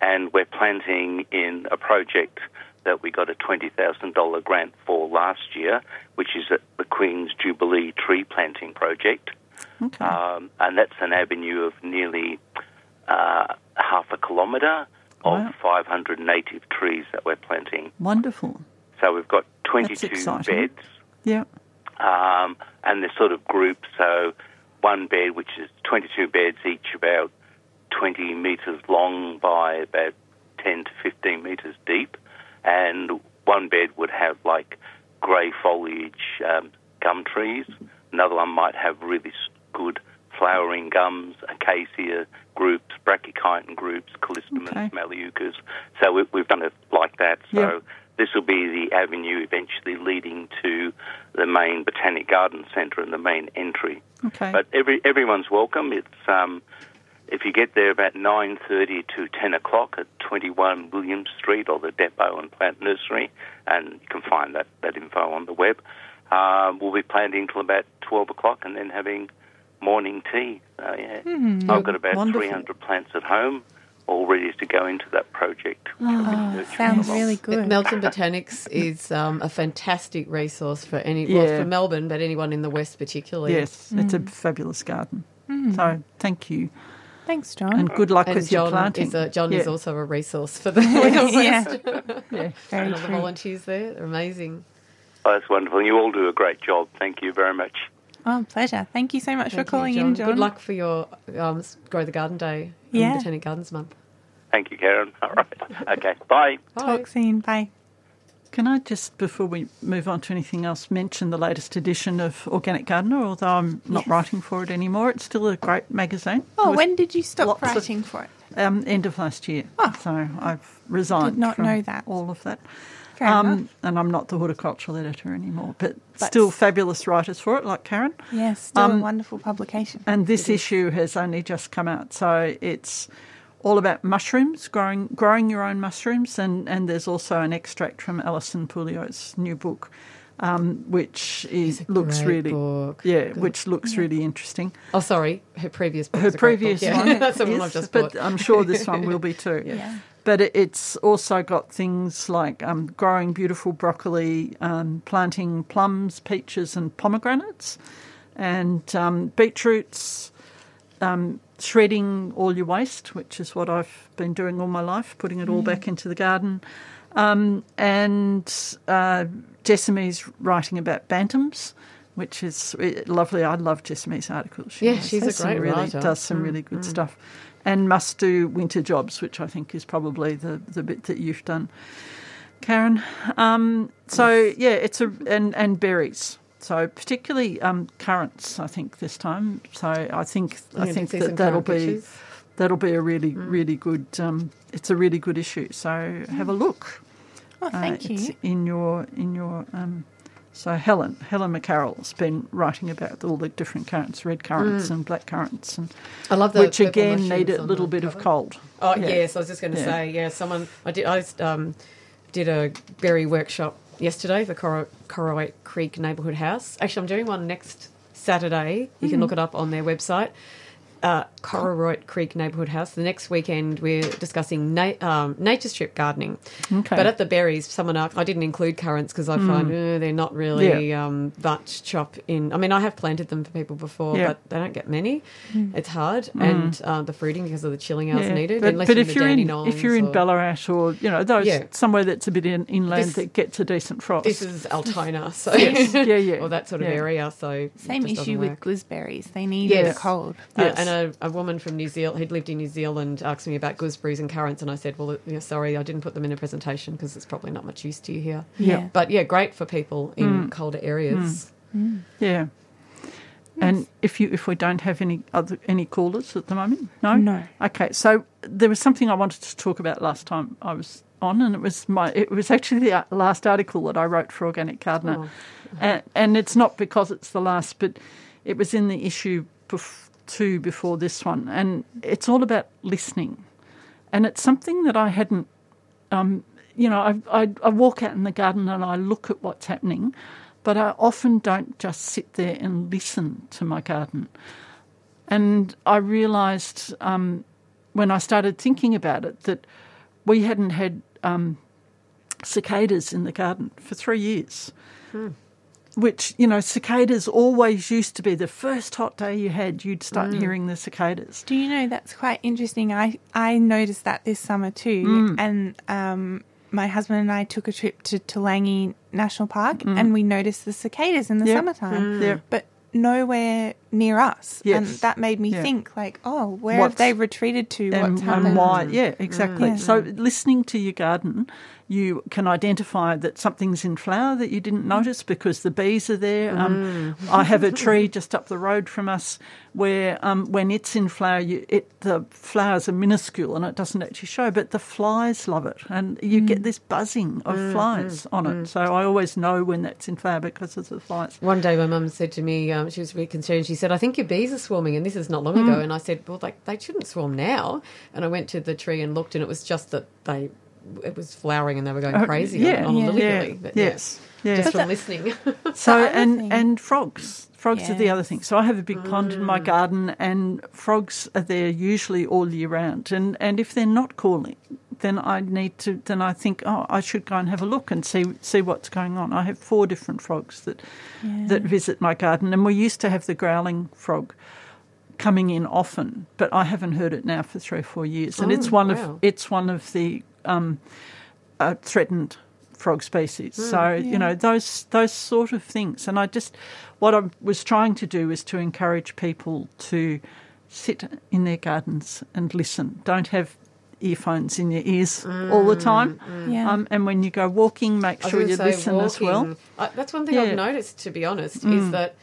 and we're planting in a project that we got a twenty thousand dollar grant for last year, which is at the Queen's Jubilee Tree Planting Project. Okay. Um, and that's an avenue of nearly uh, half a kilometre of Wow. 500 native trees that we're planting. Wonderful. So we've got 22 beds, Yeah. um, and they're sort of grouped. So one bed, which is 22 beds, each about 20 metres long by about 10 to 15 metres deep, and one bed would have like grey foliage um, gum trees. Another one might have really good flowering gums, acacia groups, brachychiton groups, callistemons, Okay. So we, we've done it like that. So Yeah. this will be the avenue eventually leading to the main Botanic Garden Centre and the main entry. Okay. But every everyone's welcome. It's um, if you get there about nine thirty to ten o'clock at twenty one William Street or the Depot and Plant Nursery, and you can find that that info on the web. Um, we'll be planting till about twelve o'clock, and then having morning tea. So yeah, I've got about Wonderful. three hundred plants at home, all ready to go into that project. which I've been Oh, sounds really good. Melton [laughs] Botanics is um, a fantastic resource for any, well, for Melbourne, but anyone in the West particularly. Yes, it's Mm. a fabulous garden. So thank you, Thanks, John. and good luck And with your John planting. is a, John is also a resource for the, for [laughs] yeah, yeah. very And all the volunteers there, they're amazing. Oh, that's wonderful. You all do a great job. Thank you very much. Oh, pleasure. Thank you so much Thank for calling you, in, John. Good luck for your um, Grow the Garden Day and Yeah. Botanic Gardens Month. Thank you, Karen. All right. Okay. Bye. Bye. Talk soon. Bye. Can I just, before we move on to anything else, mention the latest edition of Organic Gardener? Although I'm not Yes. writing for it anymore, it's still a great magazine. Oh, when did you stop lots of- writing for it? Um, end of last year. Oh. So I've resigned. Did not from know that. All of that. Um, and I'm not the horticultural editor anymore, but, But- still fabulous writers for it, like Karen. Yes, still a um, wonderful publication. And this issue has only just come out, so it's all about mushrooms, growing growing your own mushrooms, and, and there's also an extract from Alison Pouliot's new book, um, which is a looks great really book. yeah, Good. which looks really interesting. Oh, sorry, her previous book. Her was a great previous book. Yeah. one, [laughs] That's the one is, I've just bought. but I'm sure this one will be [laughs] too. Yeah. But it- it's also got things like um, growing beautiful broccoli, um, planting plums, peaches, and pomegranates, and um, beetroots, um, shredding all your waste, which is what I've been doing all my life, putting it all back into the garden. Um, and uh, Jessamy's writing about bantams, which is uh, lovely. I love Jessamy's articles. She Yeah, she's a great really, writer. Does some Mm, really good stuff. And must do winter jobs, which I think is probably the, the bit that you've done, Karen. Um, so yeah, it's a and and berries. So particularly um, currants, I think this time. So I think Yeah, I think that that'll be pictures. that'll be a really really good. Um, it's a really good issue. So have a look. Oh, Uh, thank it's you. in your in your. Um, so Helen Helen McKerral's been writing about all the different currants, red currants and black currants, and I love the which again need a little the bit of cover. cold. Oh Yeah. yes, I was just going to Yeah. say yeah. Someone I did I um, did a berry workshop yesterday the Cor- Kororoit Creek Neighbourhood House. Actually, I'm doing one next Saturday. You Hmm. can look it up on their website. Uh, Kororoit Creek Neighbourhood House. The next weekend we're discussing na- um, nature strip gardening. Okay. But at the berries, someone asked, I didn't include currants because I find uh, they're not really um, much chop in. I mean, I have planted them for people before, Yeah. but they don't get many. It's hard, and uh, the fruiting because of the chilling hours Yeah, needed. But, unless but you're if you're in Dandenongs if you're in or- Ballarat or you know those Yeah. somewhere that's a bit in, inland This- that gets a decent frost. This is Altona, [laughs] so Yes, yeah, yeah, [laughs] or that sort of yeah. area. So Same issue with gooseberries. They need Yes. the cold. Uh, Yes. a, a woman from New Zealand who'd lived in New Zealand asked me about gooseberries and currants, and I said, "Well, you know, sorry, I didn't put them in a presentation because it's probably not much use to you here." Yeah. But yeah, great for people in Mm. colder areas. yeah. And if you if we don't have any other any callers at the moment, no, No. Okay, so there was something I wanted to talk about last time I was on, and it was my it was actually the uh, last article that I wrote for Organic Gardener, Oh. and, and it's not because it's the last, but it was in the issue bef- two before this one, and it's all about listening, and it's something that I hadn't. Um, you know, I, I I walk out in the garden and I look at what's happening, but I often don't just sit there and listen to my garden. And I realised um, when I started thinking about it that we hadn't had um, cicadas in the garden for three years. Which, you know, cicadas always used to be the first hot day you had, you'd start hearing the cicadas. Do you know that's quite interesting? I I noticed that this summer too, Mm. and um, my husband and I took a trip to Toolangi National Park, Mm. and we noticed the cicadas in the Yeah. summertime, Yeah. but nowhere near us. And that made me Yeah. think, like, oh, where What's- have they retreated to? and, What's and happened? why? Yeah, exactly. Yeah. So listening to your garden, you can identify that something's in flower that you didn't notice because the bees are there. Um, I have a [laughs] tree just up the road from us where um, when it's in flower, you, it the flowers are minuscule and it doesn't actually show, but the flies love it, and you get this buzzing of flies on it. So I always know when that's in flower because of the flies. One day, my mum said to me, um, she was really concerned. She said, "I think your bees are swarming," and this is not long Mm. ago. And I said, "Well, like they shouldn't swarm now." And I went to the tree and looked, and it was just that they, it was flowering and they were going Uh, crazy yeah, on, on yeah. lily Yeah, yeah, yes, yeah. just But from that- listening. [laughs] So [laughs] and thing- and frogs, frogs are the other thing. So I have a big pond in my garden, and frogs are there usually all year round. And and if they're not calling, then I need to. Then I think, oh, I should go and have a look and see see what's going on. I have four different frogs that that visit my garden, and we used to have the growling frog coming in often, but I haven't heard it now for three or four years, and it's Oh, one wow. of it's one of the um, uh, threatened frog species. so you know those those sort of things. And I just what I was trying to do is to encourage people to sit in their gardens and listen. Don't have earphones in your ears all the time. Yeah. Um, and when you go walking, make sure you say listen as well. I, that's one thing Yeah. I've noticed, to be honest, Mm. is that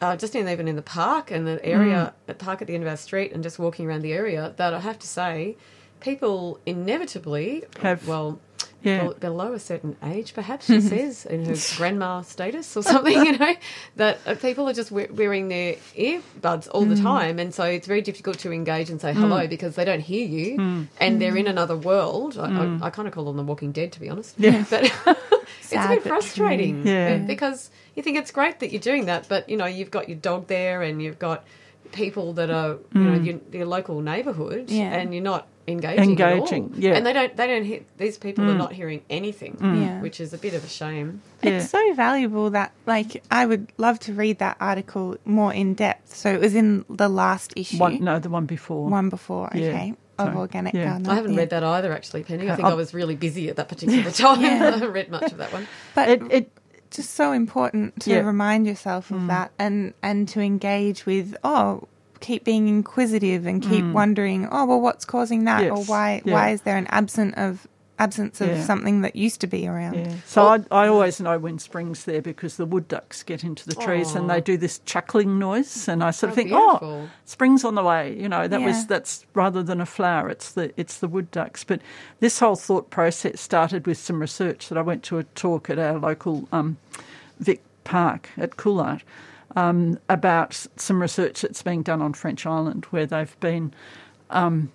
uh, just in, even in the park and the area, Mm. at park at the end of our street, and just walking around the area, that I have to say, people inevitably Have- well. Yeah. bel- Below a certain age, perhaps she [laughs] says in her grandma status or something, you know, that uh, people are just we- wearing their earbuds all Mm. the time, and so it's very difficult to engage and say hello because they don't hear you, and they're in another world. I, I, I kind of call them the Walking Dead, to be honest. Mm. Yeah. [laughs] but [laughs] it's a bit frustrating. Yeah. because you think it's great that you're doing that, but you know you've got your dog there, and you've got people that are you know Mm. your, your local neighbourhood, Yeah. and you're not engaging. at all. Engaging, yeah. and they don't they don't hear these people are not hearing anything, Yeah. which is a bit of a shame. Yeah. It's so valuable that, like, I would love to read that article more in depth. So it was in the last issue, One, no, the one before. one before, Yeah. okay, of So, organic yeah. gardening. I haven't yeah. read that either, actually, Penny. I think I'll- I was really busy at that particular [laughs] time. Yeah. [laughs] I haven't read much of that one. But It, it, just so important to Yeah. Mm. remind yourself of that and and to engage with oh keep being inquisitive and keep wondering oh well what's causing that or Mm. Why Yeah. why is there an absent of absence of Yeah. something that used to be around yeah. So I, I always know when spring's there because the wood ducks get into the trees and they do this chuckling noise, and I sort of Oh, think, oh, spring's on the way. You know, that Yeah. was that's rather than a flower, it's the it's the wood ducks. But this whole thought process started with some research that I went to a talk at our local um, Vic Park at Coolart um, about some research that's being done on French Island, where they've been um,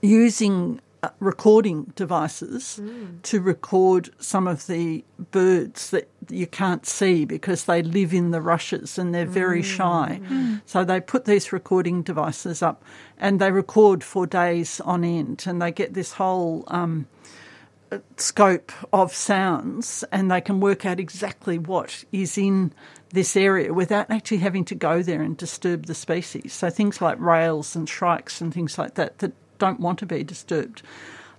using uh, recording devices to record some of the birds that you can't see because they live in the rushes and they're very shy. So they put these recording devices up and they record for days on end and they get this whole. Um, scope of sounds and they can work out exactly what is in this area without actually having to go there and disturb the species. So things like rails and shrikes and things like that that don't want to be disturbed.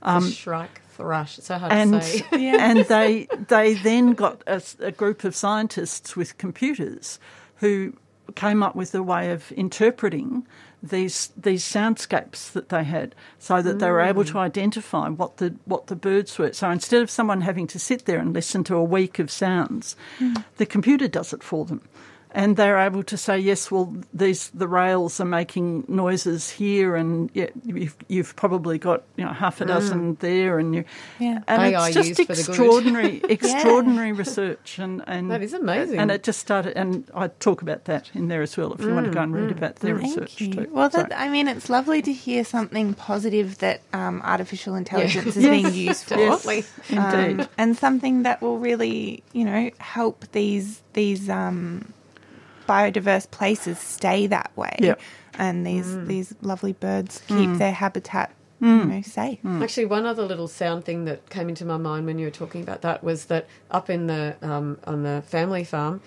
the um, shrike thrush. It's so hard And to say. [laughs] and they they then got a group of scientists with computers who came up with a way of interpreting these these soundscapes that they had, so that they were able to mm. identify what the what the birds were. So instead of someone having to sit there and listen to a week of sounds, mm. the computer does it for them. And they're able to say, yes, well, these the rails are making noises here, and yeah, you've, you've probably got you know half a dozen there, and you, Yeah. and AI it's just used for the good. extraordinary, [laughs] extraordinary research, and, and That is amazing. And it just started, and I talk about that in there as well. If you want to go and read about their research you. too. Well, that, I mean, it's lovely to hear something positive that um, artificial intelligence is [laughs] Yes. being used for. Yes, Lovely. indeed. um, and something that will really, you know, help these these um, biodiverse places stay that way, Yep. and these Mm. these lovely birds keep their habitat, you know, safe. Actually, one other little sound thing that came into my mind when you were talking about that was that up in the um, on the family farm,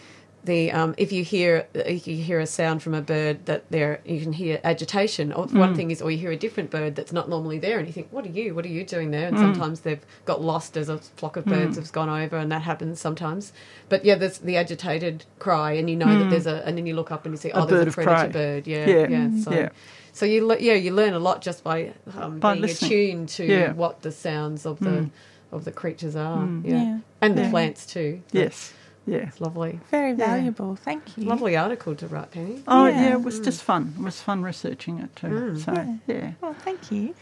the um, if you hear if you hear a sound from a bird that there you can hear agitation. Or one hmm. thing is, or you hear a different bird that's not normally there, and you think, "What are you? What are you doing there?" And hmm. sometimes they've got lost as a flock of birds hmm. has gone over, and that happens sometimes. But yeah, there's the agitated cry, and you know that there's a, and then you look up and you see, A oh, there's a predator bird. Yeah, Yeah. yeah. So, Yeah. so you le- yeah you learn a lot just by, um, By being listening. attuned to Yeah. what the sounds of the of the creatures are. Yeah. Yeah. and the plants too. yes, yeah. it's lovely. Very valuable. Thank you. Lovely article to write, Penny. Oh Yeah. yeah, it was just fun. It was fun researching it too. So yeah. Well, thank you.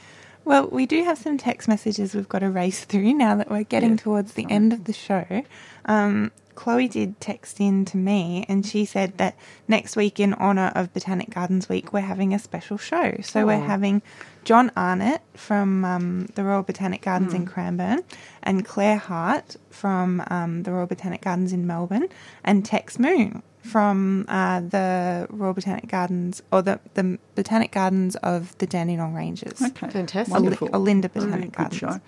Well, we do have some text messages we've got to race through now that we're getting Yeah. towards the end of the show. Um, Chloe did text in to me and she said that next week, in honour of Botanic Gardens Week, we're having a special show. So we're Oh. having John Arnott from um, the Royal Botanic Gardens in Cranbourne and Claire Hart from um, the Royal Botanic Gardens in Melbourne and Tex Moon from uh, the Royal Botanic Gardens or the, the Botanic Gardens of the Dandenong Ranges. Okay. Fantastic. Oli- Wonderful. Olinda Very Botanic good Gardens. show.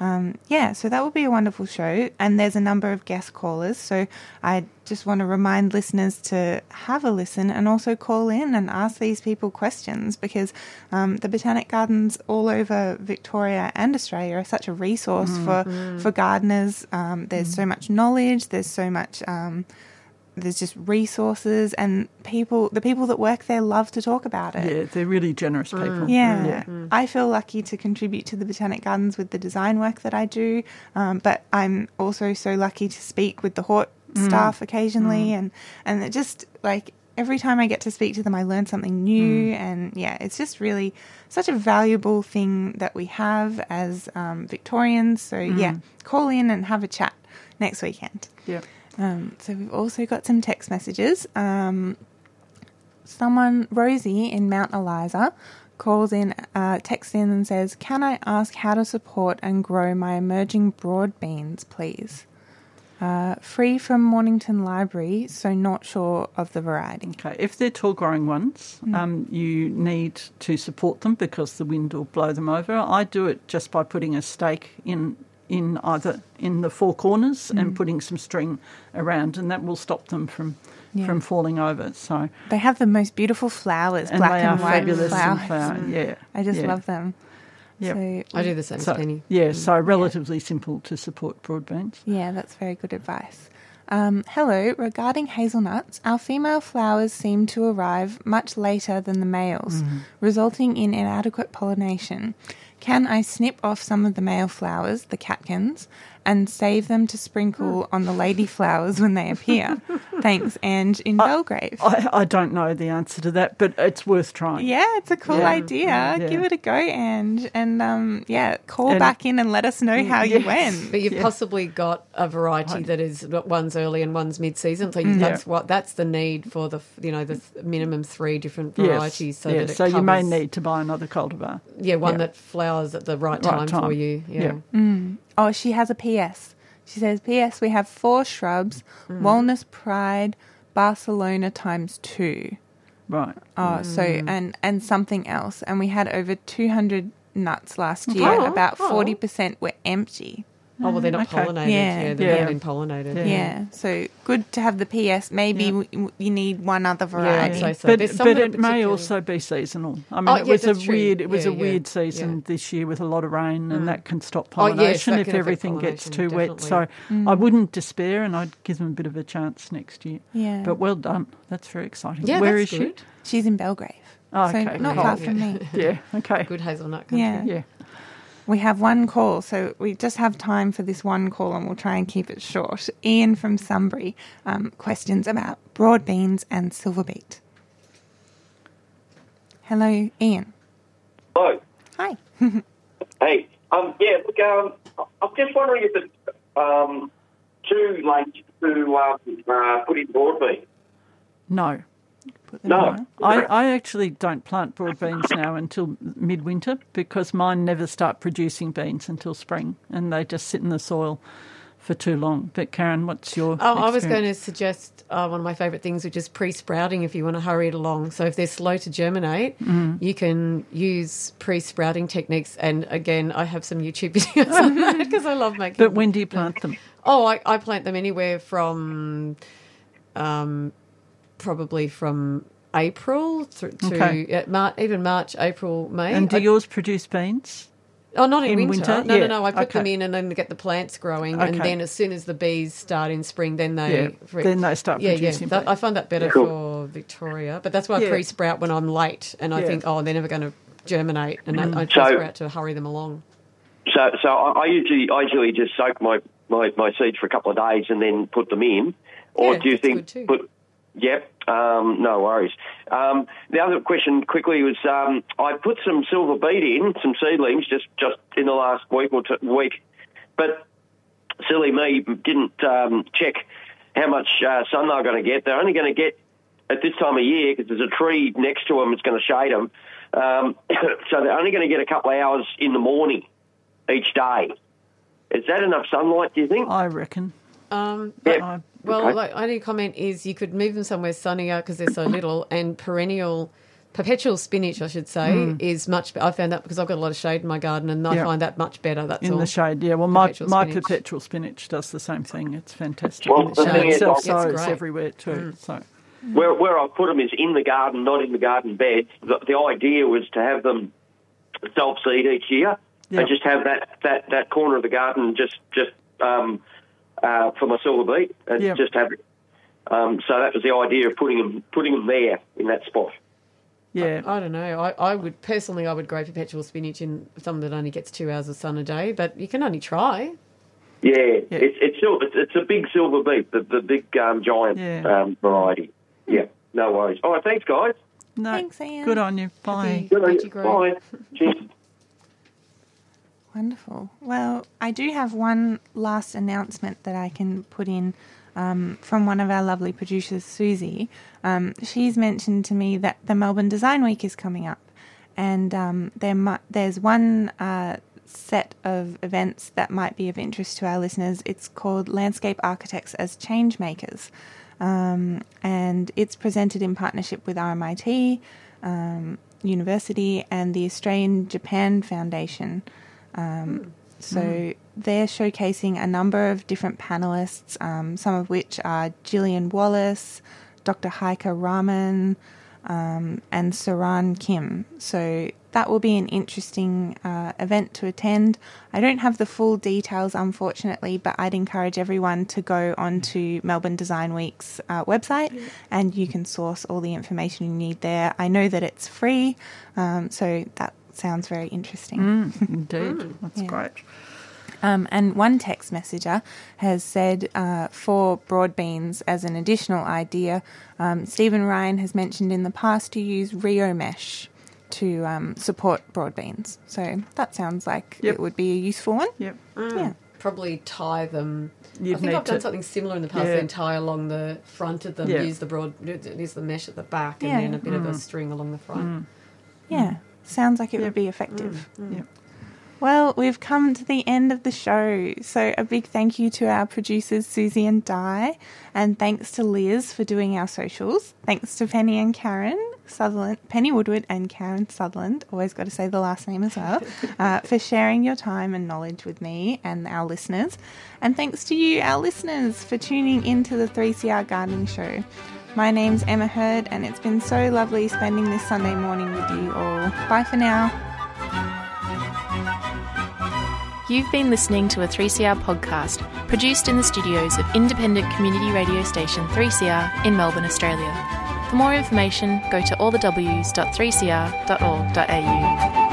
Um, yeah, so that would be a wonderful show. And there's a number of guest callers. So I just want to remind listeners to have a listen and also call in and ask these people questions because um, the botanic gardens all over Victoria and Australia are such a resource for, for gardeners. Um, there's so much knowledge, there's so much. There's just resources and people the people that work there love to talk about it. Yeah, they're really generous mm. people. yeah, I feel lucky to contribute to the Botanic Gardens with the design work that I do, um, but I'm also so lucky to speak with the Hort mm. staff occasionally, mm. and and it just like every time I get to speak to them, I learn something new, and yeah, it's just really such a valuable thing that we have as um, Victorians. So yeah, call in and have a chat next weekend. Yeah. Um, so we've also got some text messages. Um, someone, Rosie in Mount Eliza, calls in, uh, texts in and says, "Can I ask how to support and grow my emerging broad beans, please?" Uh, free from Mornington Library, so not sure of the variety. Okay, if they're tall growing ones, um, you need to support them because the wind will blow them over. I do it just by putting a stake in in either in the four corners and mm. putting some string around, and that will stop them from Yeah. from falling over. So They have the most beautiful flowers, and black they and are white fabulous flowers. in flower. Mm. Yeah, I just yeah. love them. Yeah, So I do the same So as Penny. yeah, mm. so relatively simple to support broad beans. Yeah, that's very good advice. Um, hello, regarding hazelnuts, our female flowers seem to arrive much later than the males, resulting in inadequate pollination. Can I snip off some of the male flowers, the catkins, and save them to sprinkle hmm. on the lady flowers when they appear? [laughs] Thanks, Ange in Belgrave. I, I don't know the answer to that, but it's worth trying. yeah, it's a cool Yeah. idea. Yeah. Give it a go, Ange. And um, yeah, call And- back in and let us know how you went. But you've Yeah. possibly got a variety that is one's early and one's mid-season. So you, that's what that's the need for the you know the th- minimum three different Yes, varieties. So yes. that it so you may need to buy another cultivar. yeah one yeah. that flowers at the right Right time, for you. Yeah. Yeah. Mm. Oh, she has a PS. She says, PS, we have four shrubs Mm. Wanliss Pride, Barcelona times two. Right. Oh, so, Mm. and, and something else. And we had over 200 nuts last year. Oh, About oh. 40% were empty. Oh well, they're not Okay. pollinated. Yeah. Yeah, they've Yeah. never been pollinated. Yeah. Yeah. So good to have the PS. Maybe Yeah. w- w- you need one other variety. Yeah, variety. so, so But, there's but it may also be seasonal. I mean, Oh, it yeah, was a true. weird. It was Yeah, a yeah, weird season yeah. this year with a lot of rain, and mm. that can stop Oh, yes, pollination if can affect everything gets too pollination, wet. So definitely. I mm. wouldn't despair, and I'd give them a bit of a chance next year. Yeah. But well done. That's very exciting. Yeah, Where that's is good. She's in Belgrave. Oh, so okay, not oh, far from me. [laughs] Yeah. Okay. Good hazelnut country. Yeah. Yeah. We have one call, so we just have time for this one call and we'll try and keep it short. Ian from Sunbury, um, questions about broad beans and silver beet. Hello, Ian. Hello. Hi. [laughs] Hey. Um, yeah, look, um, I'm just wondering if it's um, too late to um, uh, put in broad beans. No. No. I, I actually don't plant broad beans now until midwinter because mine never start producing beans until spring and they just sit in the soil for too long. But Karen, what's your Oh, I was going to suggest uh, one of my favourite things, which is pre-sprouting. If you want to hurry it along, so if they're slow to germinate, Mm-hmm. you can use pre-sprouting techniques. And again, I have some YouTube [laughs] videos on that [laughs] because I love making. But when do you plant them? Oh, I, I plant them anywhere from, um, probably from April through to Okay. uh, Mar- even March, April, May. And do I- yours produce beans? Oh, not in, in winter. winter? No, Yeah, no, no. I put them in and then get the plants growing, and then as soon as the bees start in spring, then they Yeah, then they start yeah, producing Yeah, that, bees. I find that better Cool. for Victoria, but that's why I pre-sprout when I'm late, and I Yeah. think, oh, they're never going to germinate, and I, I pre-sprout to hurry them along. So, so I, I usually, I usually just soak my, my, my seeds for a couple of days and then put them in. Or Yeah, do you that's think good too. put? Yep. Um, no worries. Um, the other question quickly was um, I put some silver beet in, some seedlings, just just in the last week or two, week, but silly me didn't um, check how much uh, sun they're going to get. They're only going to get at this time of year because there's a tree next to them. that's going to shade them, um, [coughs] so they're only going to get a couple of hours in the morning each day. Is that enough sunlight? Do you think? I reckon. Um, Yeah. I, Well, Okay. like, only comment is you could move them somewhere sunnier because they're so [coughs] little, and perennial, perpetual spinach, I should say, Mm. is much. be- I found that because I've got a lot of shade in my garden, and I Yeah. find that much better. That's in all. the shade. Yeah, well, my Perpetual my spinach. perpetual spinach does the same thing. It's fantastic. Well, and the thing is, self It's sows great. everywhere too. Mm. So Where, where I put them is in the garden, not in the garden beds. The, the idea was to have them self seed each year Yeah. and just have that, that, that corner of the garden just just um, uh, for my silver beet and Yeah. just have it. Um, so that was the idea of putting them putting them there in that spot. yeah, I don't know. I, I would personally, I would grow perpetual spinach in some that only gets two hours of sun a day, but you can only try. Yeah, It's, it's sil- it's it's a big silver beet, the the big um, giant Yeah. um, variety. Yeah, no worries. All right, thanks guys. no, Thanks, Ian. good on you. Bye. Good on you. you. Bye. [laughs] Cheers. Wonderful. Well, I do have one last announcement that I can put in um, from one of our lovely producers, Susie. Um, she's mentioned to me that the Melbourne Design Week is coming up, and um, there mu- there's one uh, set of events that might be of interest to our listeners. It's called Landscape Architects as Change Makers, um, and it's presented in partnership with RMIT um, University and the Australian Japan Foundation. Um, so they're showcasing a number of different panelists, um, some of which are Gillian Wallace, Dr. Heike Rahmann, um, and Saran Kim. So that will be an interesting uh, event to attend. I don't have the full details, unfortunately, but I'd encourage everyone to go onto Melbourne Design Week's uh, website and you can source all the information you need there. I know that it's free, um, so that sounds very interesting. Mm, [laughs] indeed, that's Yeah. great. Um, and one text messenger has said uh, for broad beans as an additional idea, um, Stephen Ryan has mentioned in the past to use reo mesh to um, support broad beans. So that sounds like Yep. it would be a useful one. Yep. Yeah. Probably tie them. You'd I think I've done to- something similar in the past. Yeah. Then tie along the front of them. Yeah. Use the broad. Use the mesh at the back, and Yeah. then a bit Mm. of a string along the front. Yeah, sounds like it Yep. would be effective. Yep. Well, we've come to the end of the show. So, a big thank you to our producers, Susie and Di. And thanks to Liz for doing our socials. Thanks to Penny and Karen Sutherland, Penny Woodward and Karen Sutherland. Always got to say the last name as well, [laughs] uh, for sharing your time and knowledge with me and our listeners. And thanks to you, our listeners, for tuning into the 3CR Gardening Show. My name's Emma Herd, and it's been so lovely spending this Sunday morning with you all. Bye for now. You've been listening to a 3CR podcast produced in the studios of independent community radio station 3CR in Melbourne, Australia. For more information, go to allthews.3cr.org.au.